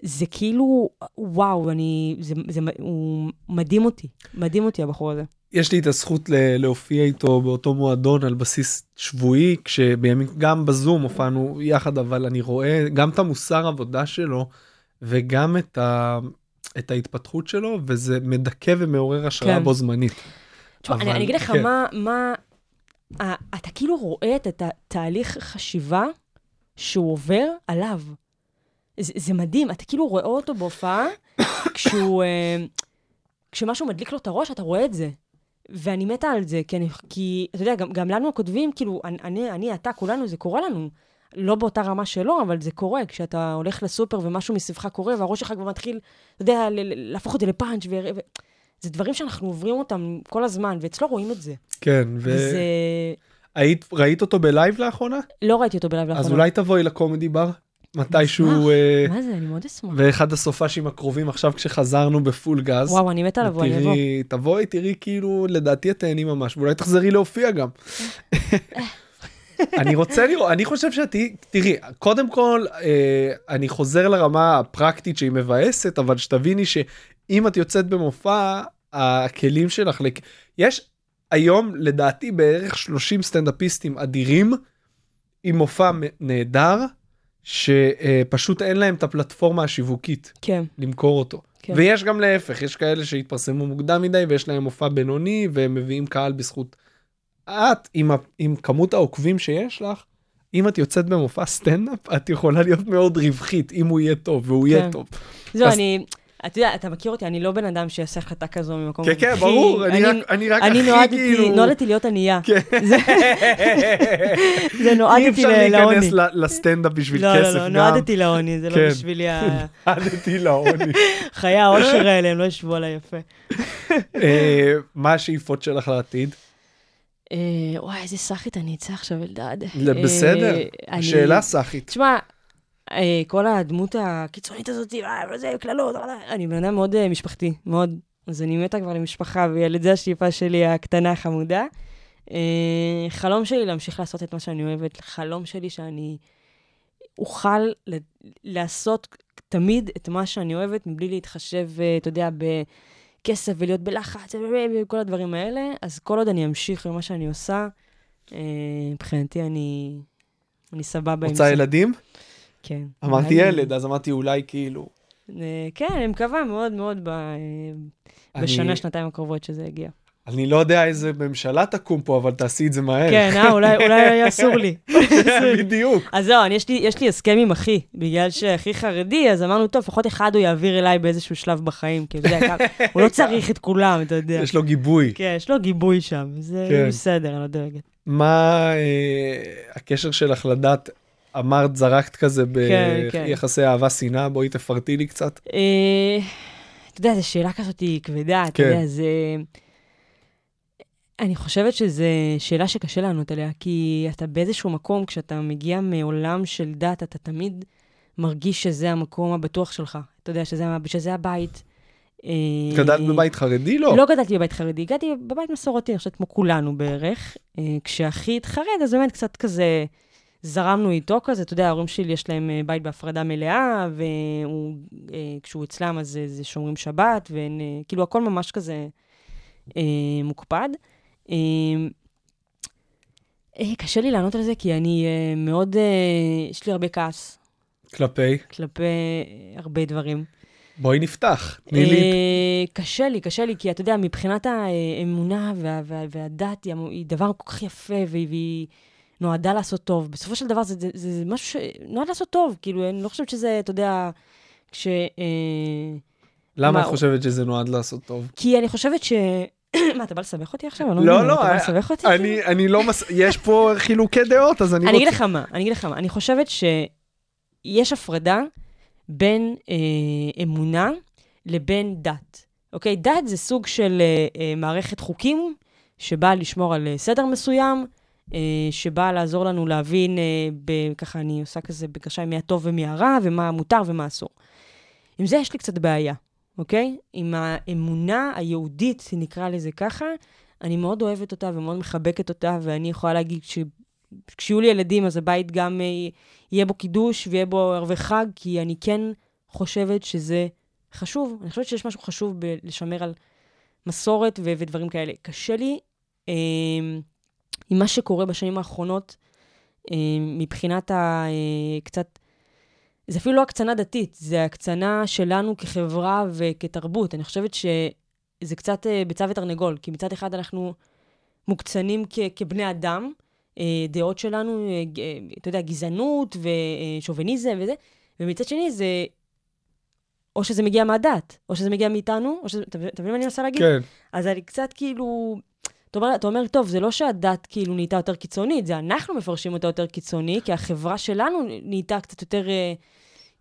זה כאילו, וואו, אני, זה, זה, הוא מדהים אותי, מדהים אותי הבחור הזה. יש לי את הזכות ל- להופיע איתו באותו מועדון על בסיס שבועי, כשבימים, גם בזום הופענו יחד, אבל אני רואה גם את המוסר עבודה שלו, וגם את, ה, את ההתפתחות שלו, וזה מדכא ומעורר השראה כן. בו זמנית. תשמע, אני, אבל- אני אגיד לך כן. מה, מה, אתה כאילו רואה את התהליך חשיבה שהוא עובר עליו. זה, מדהים, אתה כאילו רואה אותו בהופעה, כשהוא, אה, כשמשהו מדליק לו את הראש, אתה רואה את זה. ואני מתה על זה, כי, אני, כי אתה יודע, גם, גם לנו הכותבים, כאילו, אני, אני, אתה, כולנו, זה קורה לנו. לא באותה רמה שלו, אבל זה קורה, כשאתה הולך לסופר ומשהו מסביבך קורה, והראש שלך כבר מתחיל, אתה יודע, להפוך את זה לפאנץ', ו... ו... זה דברים שאנחנו עוברים אותם כל הזמן, ואצלו רואים את זה. כן, וזה... והיית, ראית אותו בלייב לאחרונה? לא ראיתי אותו בלייב לאחרונה. אז אולי תבואי לקומדי בר? מתישהו, אה, מה זה, אני מאוד אשמח. באחד הסופ״שים הקרובים עכשיו כשחזרנו בפול גז. וואו, אני מתה לבוא, אני אבוא. תבואי, תראי כאילו, לדעתי את תהני ממש, ואולי תחזרי להופיע גם. אני רוצה לראות, אני חושב שאת תהיי, תראי, קודם כל, אה, אני חוזר לרמה הפרקטית שהיא מבאסת, אבל שתביני שאם את יוצאת במופע, הכלים שלך, לק... יש היום לדעתי בערך 30 סטנדאפיסטים אדירים, עם מופע נהדר, שפשוט אין להם את הפלטפורמה השיווקית. כן, למכור אותו. כן. ויש גם להפך, יש כאלה שהתפרסמו מוקדם מדי ויש להם מופע בינוני והם מביאים קהל בזכות. את, עם, ה- עם כמות העוקבים שיש לך, אם את יוצאת במופע סטנדאפ, את יכולה להיות מאוד רווחית, אם הוא יהיה טוב, והוא יהיה כן. טוב. זהו, אז- אני... אתה יודע, אתה מכיר אותי, אני לא בן אדם שיעשה החלטה כזו ממקום כן, כן, הכי- ברור, אני רק- אני רק אני הכי נועדתי, כאילו- נולדתי להיות ענייה. כן. זה- זה אי נועדתי אפשר ל- לעוני. להיכנס לסטנדאפ בשביל לא, כסף לא, לא, גם. נועדתי לעוני, זה כן. לא בשבילי ה- נועדתי לעוני. חיי העושר האלה, הם לא ישבו עליי יפה. אה, מה השאיפות שלך לעתיד? אה, וואי, איזה סאחית אני אצא עכשיו, אלדד. בסדר, אה, אני- שאלה סאחית. תשמע, אה, כל הדמות הקיצונית הזאת, אה, וזה, קללות, אה, אני בן אדם מאוד אה, משפחתי, מאוד. אז אני מתה כבר למשפחה וילד, זה השאיפה שלי הקטנה החמודה. אה, חלום שלי להמשיך לעשות את מה שאני אוהבת, חלום שלי שאני אוכל לעשות תמיד את מה שאני אוהבת, מבלי להתחשב, אה, אתה יודע, בכסף ולהיות בלחץ וכל הדברים האלה. אז כל עוד אני אמשיך במה שאני עושה, אה, מבחינתי אני, אני סבבה עם רוצה ילדים? כן. אמרתי ילד, אז אמרתי אולי כאילו. אה, כן, אני מקווה מאוד מאוד ב- אה, אני- בשנה, שנתיים הקרובות שזה יגיע. אני לא יודע איזה ממשלה תקום פה, אבל תעשי את זה מהר. כן, אה, אולי אולי אסור לי. בדיוק. אז זהו, אני- יש לי- יש לי הסכם עם אחי, בגלל שאחי חרדי, אז אמרנו, טוב, לפחות אחד הוא יעביר אליי באיזשהו שלב בחיים, כי אתה הוא לא צריך את כולם, אתה יודע. יש לו גיבוי. כן, יש לו גיבוי שם, זה כן. בסדר, אני לא דואגת. מה אה, הקשר שלך לדת? אמרת, זרקת כזה כן, כן. ביחסי אהבה-שנאה, בואי תפרטי לי קצת. אה, אתה יודע, זו שאלה כזאת כבדה, אתה כן. יודע, זה... אני חושבת שזו שאלה שקשה לענות עליה, כי אתה באיזשהו מקום, כשאתה מגיע מעולם של דת, אתה תמיד מרגיש שזה המקום הבטוח שלך. אתה יודע, שזה, שזה הבית. אה, גדלת בבית חרדי? לא. לא גדלתי בבית חרדי, גדלתי בבית מסורתי, אני חושבת כמו כולנו בערך. אה, כשאחי התחרד, אז באמת קצת כזה זרמנו איתו כזה, אתה יודע, ההורים שלי יש להם אה, בית בהפרדה מלאה, וכשהוא אצלם אז זה- שומרים שבת, וכאילו הכל ממש כזה מוקפד. אה, אה, קשה לי לענות על זה, כי אני אה, מאוד, אה, יש לי הרבה כעס כלפי? כלפי הרבה דברים. בואי נפתח. תני לי. קשה לי, קשה לי, כי אתה יודע, מבחינת האמונה וה, וה, והדת היא, דבר כל כך יפה, והיא, והיא נועדה לעשות טוב. בסופו של דבר זה, זה, זה, זה משהו שנועד לעשות טוב, כאילו, אני לא חושבת שזה, אתה יודע, כש... למה מה, את חושבת שזה נועד לעשות טוב? כי אני חושבת ש... מה, אתה בא לסבך אותי עכשיו? לא, מבינה, לא, אתה בא אה, לסבך אותי? אני אני לא מס... יש פה חילוקי דעות, אז אני אני אגיד רוצה... לך מה, אני אגיד לך מה. אני חושבת שיש הפרדה בין אה, אמונה לבין דת. אוקיי? דת זה סוג של אה, מערכת חוקים שבאה לשמור על סדר מסוים, אה, שבאה לעזור לנו להבין, ככה אני עושה כזה בקרשיים, מי הטוב ומי הרע, ומה מותר ומה אסור. עם זה יש לי קצת בעיה, אוקיי? עם האמונה היהודית, נקרא לזה ככה, אני מאוד אוהבת אותה ומאוד מחבקת אותה, ואני יכולה להגיד ש... כשיהיו לי ילדים, אז הבית גם אה, יהיה בו קידוש ויהיה בו ערבי חג, כי אני כן חושבת שזה חשוב. אני חושבת שיש משהו חשוב בלשמר על מסורת ו- ודברים כאלה. קשה לי אה, עם מה שקורה בשנים האחרונות, אה, מבחינת ה... קצת... זה אפילו לא הקצנה דתית, זה הקצנה שלנו כחברה וכתרבות. אני חושבת שזה קצת אה, ביצה ותרנגול, כי מצד אחד אנחנו מוקצנים כ- כבני אדם, אה, דעות שלנו, אה, אה, אתה יודע, גזענות ושוביניזם וזה, ומצד שני זה, או שזה מגיע מהדת, או שזה מגיע מאיתנו, או שזה, אתה מבין מה אני מנסה להגיד? כן. אז אני קצת כאילו, אתה אומר, אתה אומר, טוב, זה לא שהדת כאילו נהייתה יותר קיצונית, זה אנחנו מפרשים אותה יותר קיצוני, כי החברה שלנו נהייתה קצת יותר אה,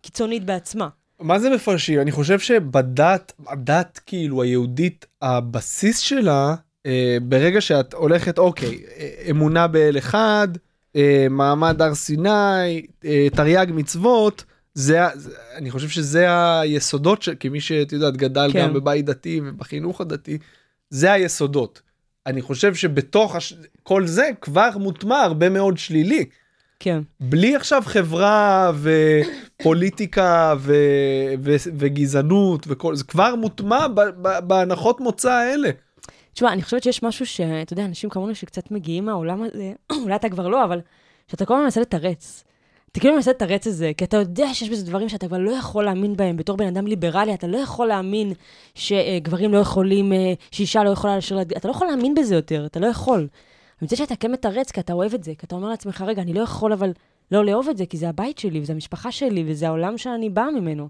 קיצונית בעצמה. מה זה מפרשים? אני חושב שבדת, הדת כאילו היהודית, הבסיס שלה, אה, ברגע שאת הולכת, אוקיי, אה, אמונה באל אחד, אה, מעמד הר סיני, אה, תרי"ג מצוות, זה, אני חושב שזה היסודות, ש- כמי שאת יודעת גדל כן. גם בבית דתי ובחינוך הדתי, זה היסודות. אני חושב שבתוך הש... כל זה כבר מוטמע הרבה מאוד שלילי. כן. בלי עכשיו חברה ופוליטיקה ו... ו... וגזענות וכל זה כבר מוטמע ב... ב... בהנחות מוצא האלה. תשמע, אני חושבת שיש משהו שאתה יודע, אנשים כמונו שקצת מגיעים מהעולם הזה, אולי אתה כבר לא, אבל שאתה כל הזמן מנסה לתרץ. אתה כאילו מנסה לתרץ את זה, כי אתה יודע שיש בזה דברים שאתה כבר לא יכול להאמין בהם. בתור בן אדם ליברלי, אתה לא יכול להאמין שגברים לא יכולים, אה, שאישה לא יכולה לשאול... אתה לא יכול להאמין בזה יותר, אתה לא יכול. מצד שאתה כן מתרץ, כי אתה אוהב את זה, כי אתה אומר לעצמך, רגע, אני לא יכול אבל לא לאהוב את זה, כי זה הבית שלי, וזה המשפחה שלי, וזה העולם שאני באה ממנו.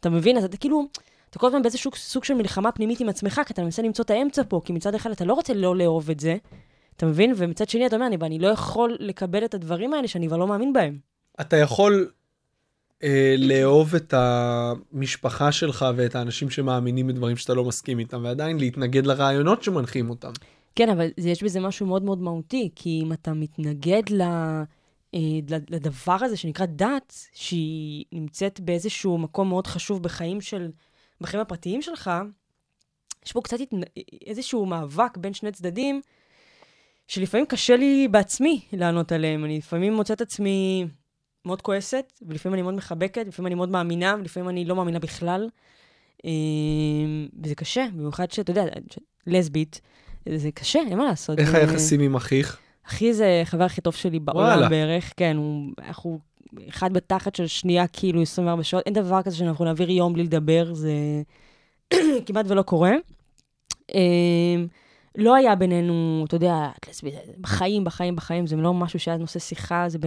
אתה מבין? אז אתה כאילו, אתה כל הזמן באיזשהו סוג של מלחמה פנימית עם עצמך, כי אתה מנסה למצוא את האמצע פה, כי מצד אחד אתה לא רוצה לא לאהוב את זה, אתה מבין? ומצד שני אתה אומר, אני, ואני לא יכול לקבל את הדברים האלה שאני כבר לא מאמין בהם. אתה יכול אה, לאהוב את המשפחה שלך ואת האנשים שמאמינים בדברים שאתה לא מסכים איתם ועדיין להתנגד לרעיונות שמנחים אותם. כן, אבל יש בזה משהו מאוד מאוד מהותי, כי אם אתה מתנגד אה, ל- לדבר הזה שנקרא דת, שהיא נמצאת באיזשהו מקום מאוד חשוב בחיים של, בחיים הפרטיים שלך, יש פה קצת התנ... איזשהו מאבק בין שני צדדים, שלפעמים קשה לי בעצמי לענות עליהם. אני לפעמים מוצאת עצמי מאוד כועסת, ולפעמים אני מאוד מחבקת, לפעמים אני מאוד מאמינה, ולפעמים אני לא מאמינה בכלל. אה, וזה קשה, במיוחד שאתה יודע, לסבית, זה קשה, אין מה לעשות. איך היחסים עם אחיך? אחי זה החבר הכי טוב שלי בעולם. בערך, כן, הוא, אנחנו אחד בתחת של שנייה, כאילו 24 שעות, אין דבר כזה שאנחנו נעביר יום בלי לדבר, זה כמעט ולא קורה. אמ, לא היה בינינו, אתה יודע, בחיים, בחיים, בחיים, זה לא משהו שהיה נושא שיחה, זה ב...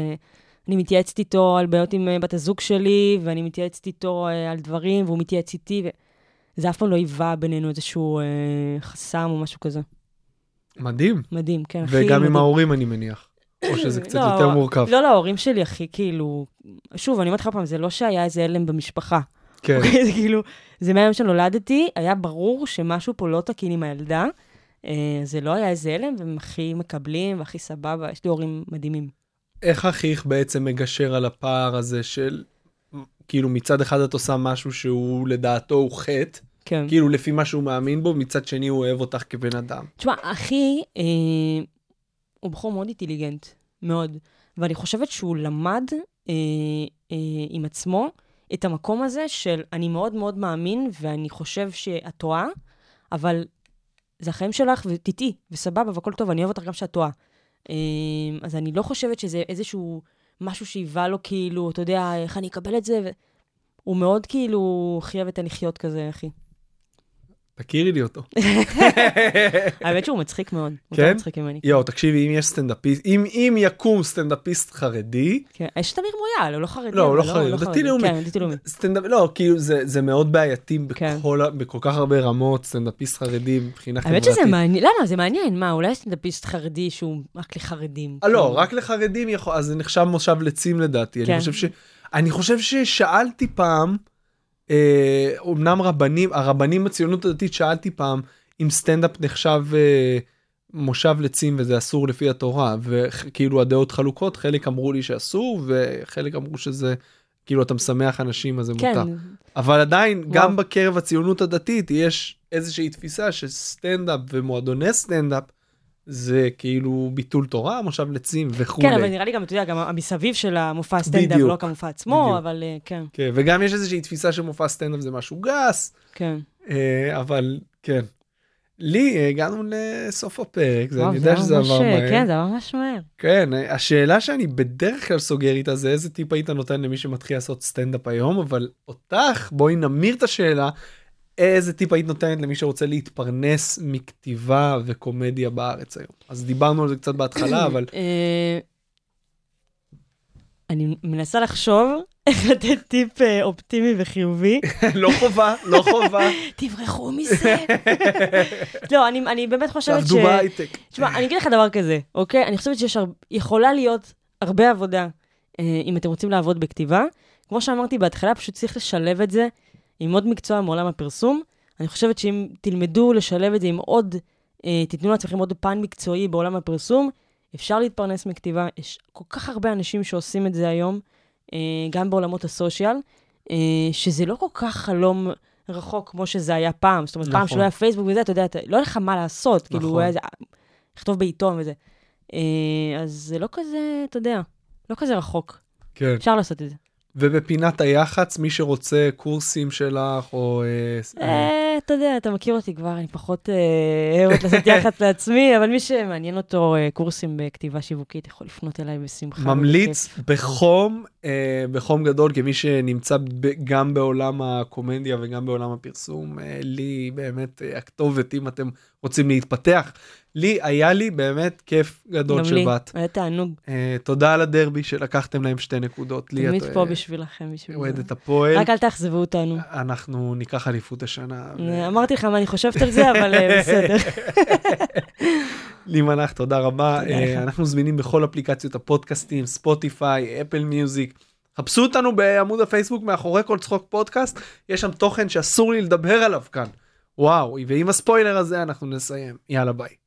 אני מתייעצת איתו על בעיות עם אה, בת הזוג שלי, ואני מתייעצת איתו אה, על דברים, והוא מתייעץ איתי, וזה אף פעם לא היווה בינינו איזשהו אה, חסם או משהו כזה. מדהים. מדהים, כן, הכי וגם עם. ההורים אני מניח. או שזה קצת לא, יותר מורכב. לא, לא, ההורים שלי הכי כאילו... שוב, אני אומרת לך פעם, זה לא שהיה איזה הלם במשפחה. כן. אוקיי? זה כאילו, זה מהיום שנולדתי, היה ברור שמשהו פה לא תקין עם הילדה. אה, זה לא היה איזה הלם, והם הכי מקבלים והכי סבבה, יש לי הורים מדהימים. איך אחיך בעצם מגשר על הפער הזה של כאילו מצד אחד את עושה משהו שהוא לדעתו הוא חטא, כן. כאילו לפי מה שהוא מאמין בו, מצד שני הוא אוהב אותך כבן אדם. תשמע, אחי אה, הוא בחור מאוד אינטליגנט, מאוד. ואני חושבת שהוא למד אה, אה, עם עצמו את המקום הזה של אני מאוד מאוד מאמין, ואני חושב שאת טועה, אבל זה החיים שלך, ותיתי, וסבבה, והכל טוב, אני אוהב אותך גם שאת טועה. אה, אז אני לא חושבת שזה איזשהו משהו שהיווה לו כאילו, אתה יודע, איך אני אקבל את זה, ו... הוא מאוד כאילו חייב את הלחיות כזה, אחי. תכירי לי אותו. האמת שהוא מצחיק מאוד. הוא כן? מצחיק ממני. יואו, תקשיבי, אם יש סטנדאפיסט, אם, אם יקום סטנדאפיסט חרדי, כן, יש את אמיר מויאל, הוא לא חרדי. לא, הוא לא אבל חרדי, הוא דתי לאומי. כן, דתי לאומי. סטנדאפ, לא, כאילו זה, זה מאוד בעייתי כן. בכל, בכל כך הרבה רמות, סטנדאפיסט חרדי מבחינה חברתית. האמת שזה מעניין, למה? זה מעניין, מה, אולי סטנדאפיסט חרדי שהוא רק לחרדים. אה, לא, כאילו. רק לחרדים יכול, אז זה נחשב מושב לצים לדעתי. כן. אני חושב ש... אני חושב ששאלתי פעם, אה, אמנם רבנים, הרבנים בציונות הדתית, שאלתי פעם אם סטנדאפ נחשב אה, מושב לצים וזה אסור לפי התורה, וכאילו הדעות חלוקות, חלק אמרו לי שאסור, וחלק אמרו שזה, כאילו אתה משמח אנשים אז זה כן, מותר. אבל עדיין, וואו. גם בקרב הציונות הדתית יש איזושהי תפיסה שסטנדאפ ומועדוני סטנדאפ זה כאילו ביטול תורה, מושב לצים וכולי. כן, אבל נראה לי גם, אתה יודע, גם המסביב של המופע הסטנדאפ, בדיוק. לא רק המופע עצמו, בדיוק. אבל אה, כן, כן, וגם יש איזושהי תפיסה שמופע סטנדאפ זה משהו גס, כן. אה, אבל כן. לי אה, הגענו לסוף הפרק, זה, אני יודע שזה עבר אה, מהר. כן, זה עבר ממש מהר. כן, השאלה שאני בדרך כלל סוגר איתה זה איזה טיפ היית נותן למי שמתחיל לעשות סטנדאפ היום, אבל אותך, בואי נמיר את השאלה, איזה טיפ היית נותנת למי שרוצה להתפרנס מכתיבה וקומדיה בארץ היום? אז דיברנו על זה קצת בהתחלה, אבל אה, אני מנסה לחשוב איך לתת טיפ אה, אופטימי וחיובי. לא חובה, לא חובה, תברחו מזה. לא, אני אני באמת חושבת ש... תעבדו בהייטק. תשמע, אני אגיד לך דבר כזה, אוקיי? אני חושבת שיש, הר... יכולה להיות הרבה עבודה אה, אם אתם רוצים לעבוד בכתיבה. כמו שאמרתי בהתחלה, פשוט צריך לשלב את זה עם עוד מקצוע מעולם הפרסום. אני חושבת שאם תלמדו לשלב את זה עם עוד, אה, תיתנו לעצמכם עוד פן מקצועי בעולם הפרסום, אפשר להתפרנס מכתיבה, יש כל כך הרבה אנשים שעושים את זה היום, אה, גם בעולמות הסושיאל, אה, שזה לא כל כך חלום רחוק כמו שזה היה פעם. זאת אומרת, פעם נכון. שלא היה פייסבוק וזה, אתה יודע, אתה- לא היה לך מה לעשות, כאילו, נכון. היה איזה- לכתוב בעיתון וזה. אה, אז זה לא כזה, אתה יודע, לא כזה רחוק. כן. אפשר לעשות את זה. ובפינת היח"צ, מי שרוצה קורסים שלך, או... אה, אה, אה, אתה יודע, אתה מכיר אותי כבר, אני פחות אוהבת לעשות יח"צ לעצמי, אבל מי שמעניין אותו קורסים בכתיבה שיווקית יכול לפנות אליי בשמחה. ממליץ בחום, בחום גדול, כמי שנמצא גם בעולם הקומדיה וגם בעולם הפרסום, לי באמת הכתובת, אם אתם רוצים להתפתח. לי, היה לי באמת כיף גדול גם לי, שבאת. היה תענוג. אה, תודה על הדרבי שלקחתם להם שתי נקודות. לי תמיד את, פה אה, בשבילכם, בשביל. אוהדת הפועל. רק אל תאכזבו אותנו. אנחנו ניקח אליפות השנה. ו- אה, אמרתי לך מה אני חושבת על זה, אבל בסדר. לי מלאך, תודה רבה. תודה לך. אנחנו זמינים בכל אפליקציות הפודקאסטים, ספוטיפיי, אפל מיוזיק. חפשו אותנו בעמוד הפייסבוק מאחורי כל צחוק פודקאסט, יש שם תוכן שאסור לי לדבר עליו כאן. וואו, ועם הספוילר הזה אנחנו נסיים. יאללה ביי.